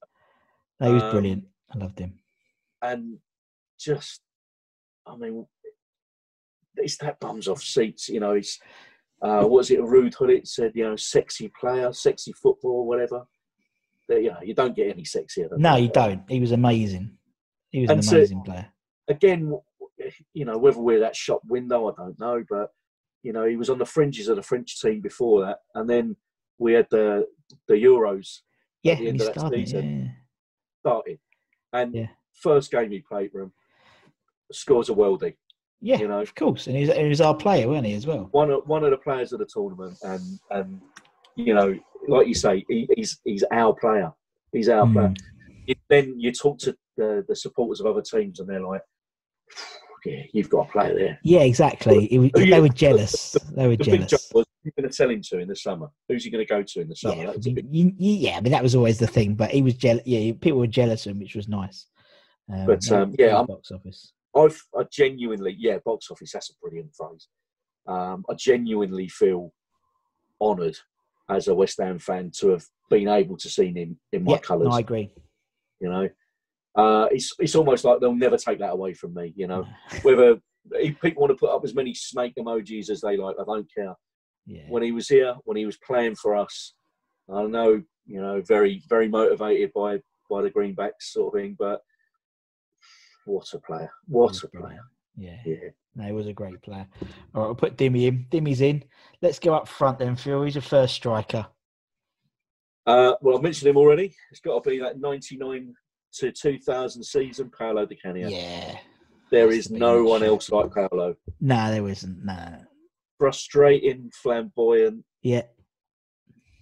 No, he was Um, brilliant. I loved him. and just, I mean, it's that bums off seats. You know, it's uh, what was it? A Ruud Gullit said, you know, sexy player, sexy football, whatever. You know, you don't get any sexier than No, that. you don't. He was amazing. He was an And so- amazing player. again, you know, whether we're that shop window, I don't know, but you know, he was on the fringes of the French team before that, and then we had the the Euros Yeah, the he of that started. season. Yeah. started, and Yeah. first game he played for him, scores a worldie. Yeah, You know. of course. And he was, he was our player, wasn't he, as well? One of one of the players of the tournament, and and you know, like you say, he, he's he's our player. He's our player. Mm. You- then you talk to the, the supporters of other teams, and they're like, "Yeah, you've got a player there." Yeah, exactly. Was, Who they were jealous. They were The big jealous. was who's going to sell him to in the summer? Who's he going to go to in the summer? Yeah, That was you- big, yeah, I mean that was always the thing. But he was jealous. Yeah, people were jealous of him, which was nice. Um, But, um, yeah, box office. I've, I genuinely, yeah, box office. That's a brilliant phrase. Um, I genuinely feel honoured as a West Ham fan to have been able to see him in my Yeah, colours. no, I agree. you know, uh, it's it's almost like they'll never take that away from me. You know, whether if people want to put up as many snake emojis as they like, I don't care. Yeah, when he was here, when he was playing for us. I know, you know, very, very motivated by by the greenbacks sort of thing, but what a player! What a player! yeah. Yeah. No, he was a great player. All right, we'll put Dimmy in. Dimmy's in. Let's go up front then, Phil. He's your first striker. Uh, well, I've mentioned him already. It's got to be that '99 to 2000 season, Paolo Di Canio. Yeah. there is no one else like Paolo. No, there isn't. No. Frustrating, flamboyant, Yeah.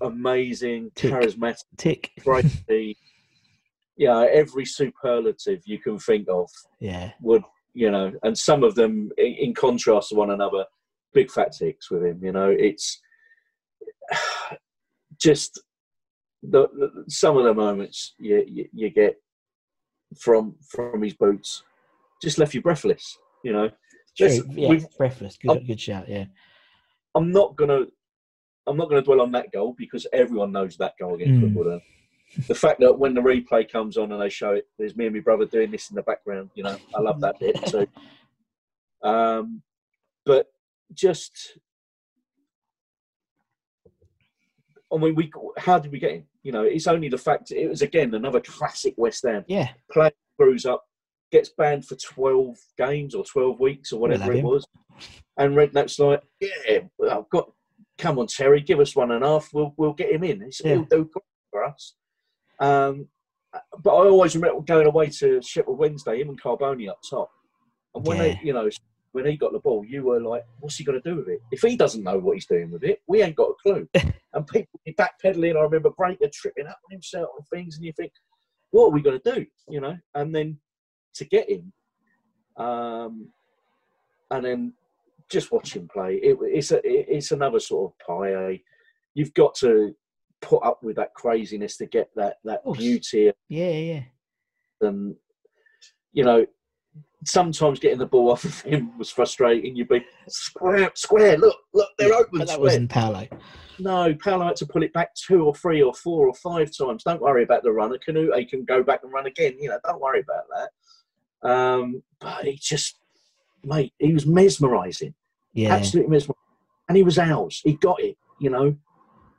amazing, Tick. charismatic, Tick. brighty. yeah, every superlative you can think of Yeah. would you know, and some of them in contrast to one another, big fat ticks with him. You know, it's just the, the some of the moments you, you you get from from his boots just left you breathless. You know, True. Yeah. Breathless. Good, I'm- good shout. Yeah. I'm not gonna I'm not gonna dwell on that goal because everyone knows that goal against Mm. Wimbledon. The fact that when the replay comes on and they show it, there's me and my brother doing this in the background. You know, I love that bit too. Um, but just, I mean, we how did we get him? You know, it's only the fact it was again another classic West Ham Yeah. player screws up, gets banned for 12 games or 12 weeks or We'll whatever it was. And Redknapp's like, yeah, well, I've got, come on, Terry, give us one and a half. We'll, we'll get him in. Yeah. He'll do great for us. Um, but I always remember going away to Sheffield Wednesday, him and Carbone up top. And when Yeah. they, you know, when he got the ball, you were like, what's he going to do with it? If he doesn't know what he's doing with it, we ain't got a clue. and people be backpedaling. I remember Breacker tripping up on himself and things, and you think, what are we going to do? You know, and then to get him, um, and then just watch him play. It, it's a, it- it's another sort of pie. eh? You've got to put up with that craziness to get that that beauty Yeah. Yeah. and you know sometimes getting the ball off of him was frustrating you'd be square square look look they're open But that square. wasn't Paolo. no Paolo had to pull it back two or three or four or five times don't worry about the runner Kanouté can go back and run again you know don't worry about that um but he just mate he was mesmerizing Yeah. absolutely mesmerizing and he was ours he got it you know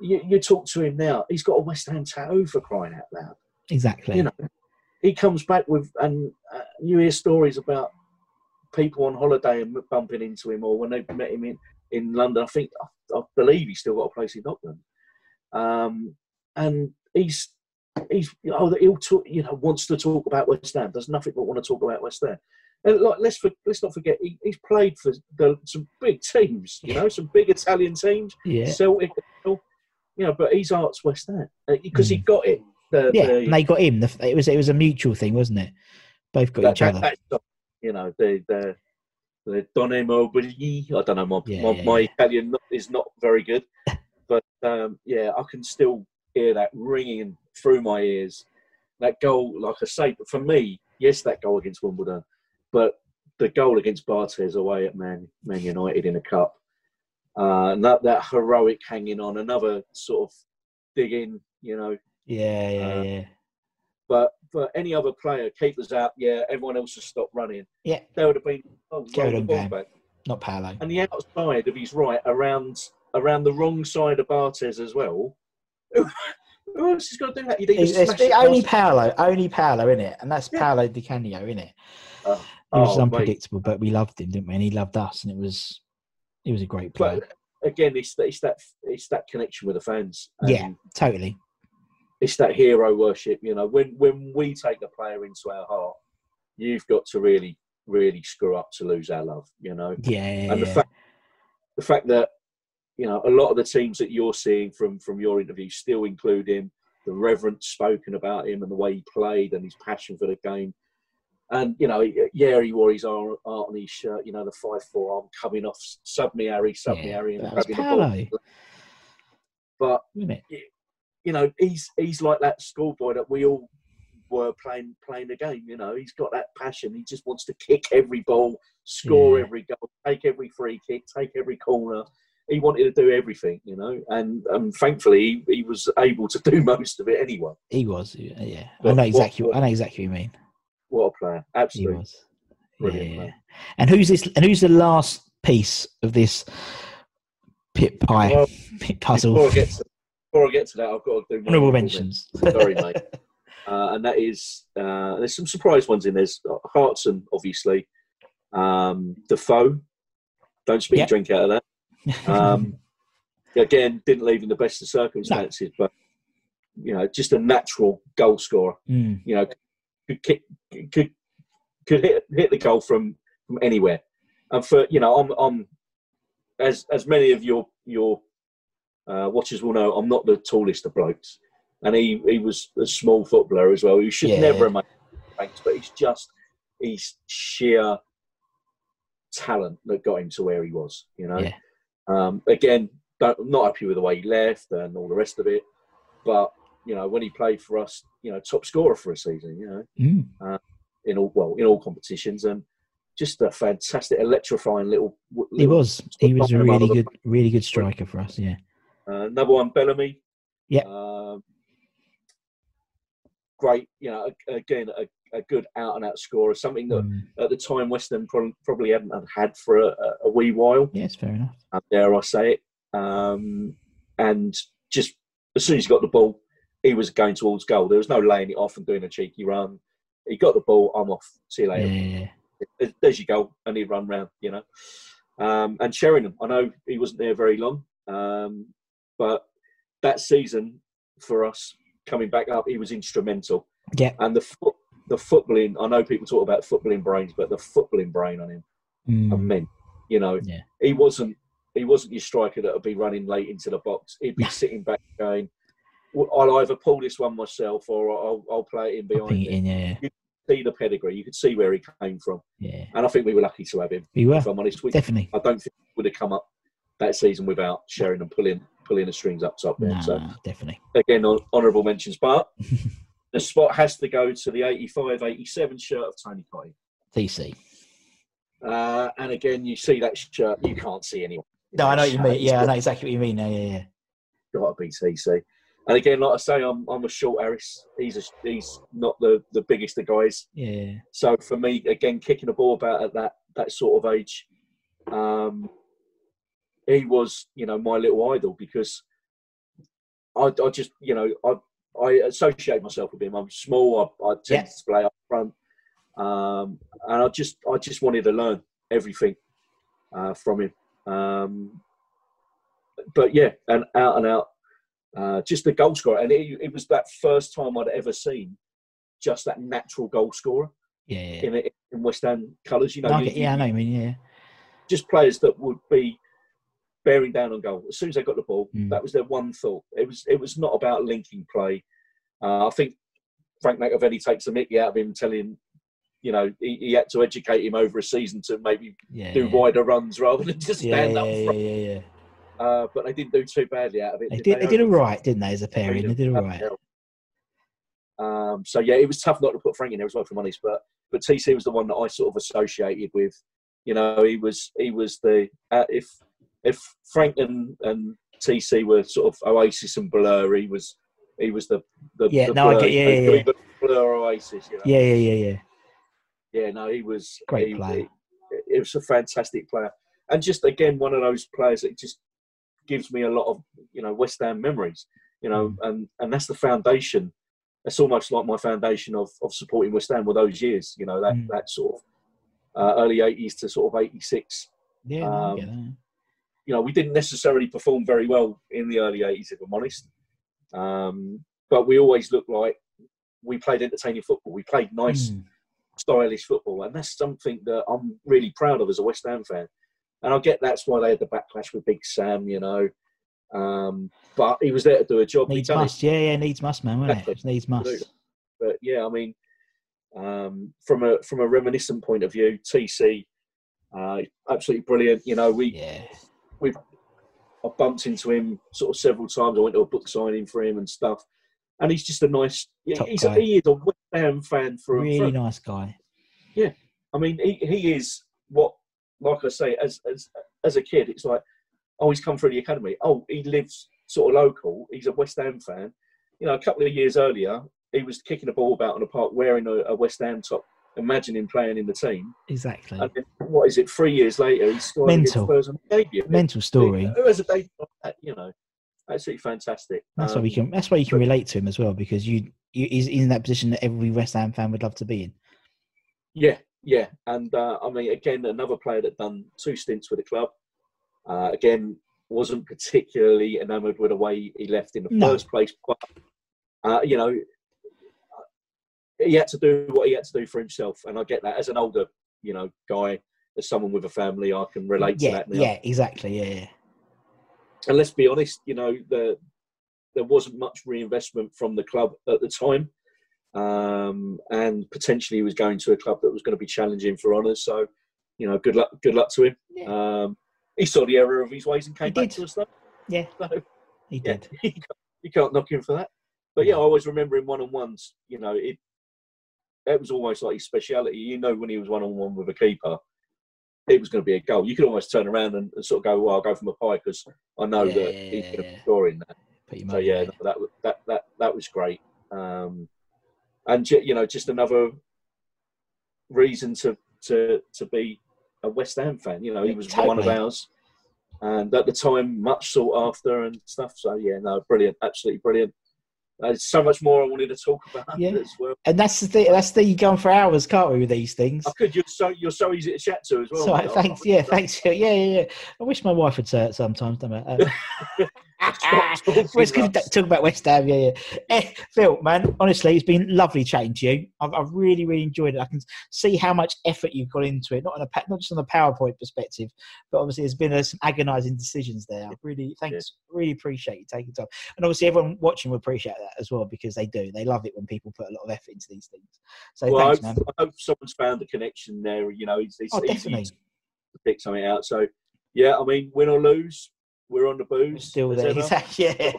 you, you talk to him now he's got a West Ham tattoo for crying out loud Exactly. you know, he comes back with, and uh, you hear stories about people on holiday and bumping into him, or when they met him in, in London. I think, I, I believe he's still got a place in Dockland. Um, and he's he's oh he'll talk, you know wants to talk about West Ham. Does nothing but want to talk about West Ham. And like let's for, let's not forget he, he's played for the, some big teams. You know, some big Italian teams. Yeah. Celtic, you know, but he's Arts West Ham because he got it. The, Yeah, the, and they got him. The, it was it was a mutual thing, wasn't it? Both got that, each that, other. you know, the the the Don Immobili. I don't know. My Yeah, my, yeah, my yeah. Italian is not very good, but um, yeah, I can still hear that ringing through my ears. That goal, like I say, for me, yes, that goal against Wimbledon, but the goal against Barthez away at Man Man United in a cup, uh, and that that heroic hanging on, another sort of digging, you know, Yeah, yeah, Uh, yeah. but for any other player, keepers out, yeah, everyone else has stopped running. Yeah, There would have been oh, the on, ball back. not Paolo. And the outside of his right, around around the wrong side of Barthez as well. Who else is going to do that? It's, it's it only Paolo, only Paolo in it, and that's Yeah. Paolo Di Canio in it. Oh, He was oh, mate. unpredictable, but we loved him, didn't we? And he loved us, and it was he was a great player. But again, it's that, it's that it's that connection with the fans. Yeah, totally. it's that hero worship. You know, when when we take a player into our heart, you've got to really really screw up to lose our love. You know, Yeah, and the yeah. fact the fact that you know a lot of the teams that you're seeing from from your interview still include him the reverence spoken about him and the way he played and his passion for the game and you know yeah he wore his art on his shirt you know the five four arm coming off sub me harry sub me harry and grabbing the ball but you know he's he's like that schoolboy that we all were playing playing the game you know he's got that passion he just wants to kick every ball score Yeah. every goal take every free kick take every corner he wanted to do everything you know and and thankfully he, he was able to do most of it anyway He was. Yeah, I But know what- exactly. what- I know exactly what you mean. What a player absolutely. Brilliant, yeah. man. And who's this? And who's the last piece of this pit pie Well, pit puzzle? before I get to, before I get to that I've got to do Honourable mentions. Sorry, mate. Uh, and that is uh, there's some surprise ones in. There's Hartson, obviously. Um, Defoe. Don't speak Yep. drink out of that. Um, again, didn't leave in the best of circumstances, but you know, just a natural goal scorer. Mm, You know, could kick, could could hit hit the goal from from anywhere. And for you know, I'm I'm as as many of your your uh, watchers will know, I'm not the tallest of blokes, and he he was a small footballer as well. He should Yeah. never have made ranks, but he's just he's sheer talent that got him to where he was. You know, Yeah. um, again, don't, not happy with the way he left and all the rest of it, but you know, when he played for us, you know, top scorer for a season. You know, mm. in all well in all competitions and just a fantastic electrifying little, little He was. He was a really good, really good striker for us. Yeah. uh, another one Bellamy Yeah. um, great you know again a, a good out and out scorer something that Mm. at the time West Ham probably hadn't had for a, a- wee while Yeah, it's fair enough. uh, dare I say it um, and just as soon as he got the ball he was going towards goal there was no laying it off and doing a cheeky run he got the ball I'm off see you later yeah, there's- your goal, and he'd run round, you know. Um, and Sheringham, I know he wasn't there very long, um, but that season for us coming back up, he was instrumental. Yeah. And the foot, the footballing, I know people talk about footballing brains, but the footballing brain on him, Mm. immense. You know, Yeah. he wasn't he wasn't your striker that would be running late into the box. He'd be sitting back going, "Well, "I'll either pull this one myself, or I'll, I'll play it in behind." It in, yeah, yeah. See the pedigree, you could see where he came from, yeah. and I think we were lucky to have him We were if I'm honest. We, definitely. I don't think we would have come up that season without Sheringham pulling pulling the strings up top there. Nah, So definitely. again, hon- mentions, but the spot has to go to the 85-87 shirt of Tony Cottee. TC. Uh, and again, you see that shirt, you can't see anyone. No, I know what you mean. Yeah, I know exactly what you mean. now, Yeah, yeah, got to be TC. And again, like I say, I'm I'm a short Harris. He's a, he's not the, the biggest of guys. yeah. So for me, again, kicking a ball about at that that sort of age, um, he was you know my little idol because I, I just you know I I associate myself with him. I'm small. I, I tend Yeah. to play up front, um, and I just I just wanted to learn everything uh, from him. Um, but yeah, and out and out uh, just the goal scorer, and it, it was that first time I'd ever seen just that natural goal scorer Yeah, yeah. in, in West Ham colours. You know, I you- yeah, I know. you mean, yeah. just players that would be bearing down on goal as soon as they got the ball. Mm. That was their one thought. It was it was not about linking play. Uh, I think Frank McAvenny takes the mickey out of him, telling you know he, he had to educate him over a season to maybe Yeah, do yeah. wider runs rather than just stand yeah, up yeah, yeah, yeah. Uh, but they didn't do too badly out of it. They did. They did all right, didn't they? As a pairing, they did all right. Um, so yeah, it was tough not to put Frank in there as well, for honest. But but TC was the one that I sort of associated with. You know, he was he was the uh, if if Frank and, and TC were sort of Oasis and Blur, he was he was the the Yeah, the no, I get- yeah, yeah, yeah. Blur, Blur Oasis. You know? Yeah, yeah, yeah, yeah. yeah, no, he was Great he, player. He, he was a fantastic player, and just again one of those players that just gives me a lot of you know West Ham memories. You know, Mm. and and that's the foundation. It's almost like my foundation of, of supporting West Ham were those years. You know, that Mm. that sort of uh, early eighties to sort of eighty six. Yeah, Um. You know, we didn't necessarily perform very well in the early eighties, if I'm honest. Um, but we always looked like we played entertaining football. We played nice Mm. stylish football, and that's something that I'm really proud of as a West Ham fan. And I get that's why they had the backlash with Big Sam, you know. Um, but he was there to do a job. He Needs it. must. Yeah, yeah, needs must, man. Wasn't it? Needs must. But yeah, I mean, um, from a from a reminiscent point of view, TC, uh, absolutely brilliant. You know, we Yeah. we I bumped into him sort of several times. I went to a book signing for him and stuff. And he's just a nice. yeah, He's a, he is a West Ham fan for a Really for, nice guy. Yeah, I mean, he, he is what, like I say, as as as a kid, it's like, oh, he's come through the academy. Oh, he lives sort of local. He's a West Ham fan. You know, a couple of years earlier, he was kicking a ball about on the park wearing a, a West Ham top. Imagine him playing in the team. Exactly. And then, what is it? Three years later, he's scoring Mental. Spurs on debut. Mental story. Who has a day like that? You know, absolutely fantastic. That's why we Um, can. That's why you can relate to him as well because you, you he's in that position that every West Ham fan would love to be in. Yeah, yeah, and uh, I mean, again, another player that done two stints with the club. Uh, again, wasn't particularly enamoured with the way he left in the No. first place, but uh, you know, he had to do what he had to do for himself, and I get that. As an older, you know, guy, as someone with a family, I can relate to that now. yeah, exactly. Yeah, yeah. And let's be honest, you know, the there wasn't much reinvestment from the club at the time. Um, and potentially he was going to a club that was going to be challenging for honours. So, you know, good luck, good luck to him. Yeah. Um, he saw the error of his ways and came He back did. to us. Though. Yeah. So, He yeah, did. you can't, you can't knock him for that. But yeah, I always remember him one on ones. You know, it it was almost like his speciality. You know, when he was one on one with a keeper, it was going to be a goal. You could almost turn around and, and sort of go, "Well, I'll go for my pie because I know Yeah, that yeah, he's going to yeah. be scoring that." So yeah, no, that that that that was great. Um, and you know, just another reason to to to be a West Ham fan. You know, he was one of ours, and at the time, much sought after and stuff. So yeah, no, brilliant, absolutely brilliant. There's so much more I wanted to talk about Yeah. as well. And that's the thing. That's the thing. You go on for hours, can't we, with these things? I could. You're so you're so easy to chat to as well. So thanks. Yeah, thanks. Yeah, yeah, yeah. I wish my wife would say it sometimes. Don't I? Uh, Stop talking Well, to talk about West Ham. Yeah, yeah. Eh, Phil, man, honestly, it's been lovely chatting to you. I've, I've really, really enjoyed it. I can see how much effort you've got into it, not on a not just on a PowerPoint perspective, but obviously there's been uh, some agonising decisions there. I really, thanks, really appreciate you taking time, and obviously everyone watching will appreciate that as well because they do. They love it when people put a lot of effort into these things. So Well, I thanks, hope, man. I hope someone's found a connection there. You know, it's, it's Oh, definitely. to pick something out. So, yeah, I mean, win or lose, we're on the We're booze. still there. Exactly. Yeah.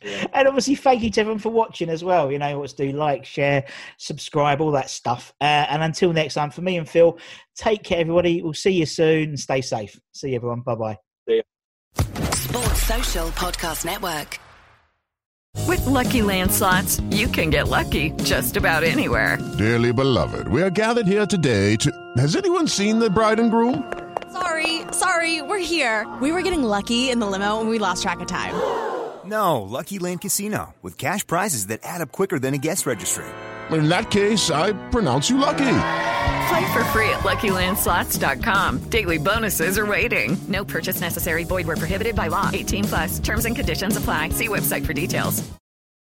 Yeah. And obviously, thank you to everyone for watching as well. You know what to do like, share, subscribe, all that stuff. Uh, and until next time, for me and Phil, take care, everybody. We'll see you soon stay safe. See you, everyone. Bye bye. Sports Social Podcast Network. With Lucky Land slots, you can get lucky just about anywhere. Dearly beloved, we are gathered here today to. Has anyone seen the bride and groom? Sorry, sorry, we're here. We were getting lucky in the limo and we lost track of time. No, Lucky Land Casino, with cash prizes that add up quicker than a guest registry. In that case, I pronounce you lucky. Play for free at LuckyLandSlots.com. Daily bonuses are waiting. No purchase necessary. Void where prohibited by law. 18 plus. Terms and conditions apply. See website for details.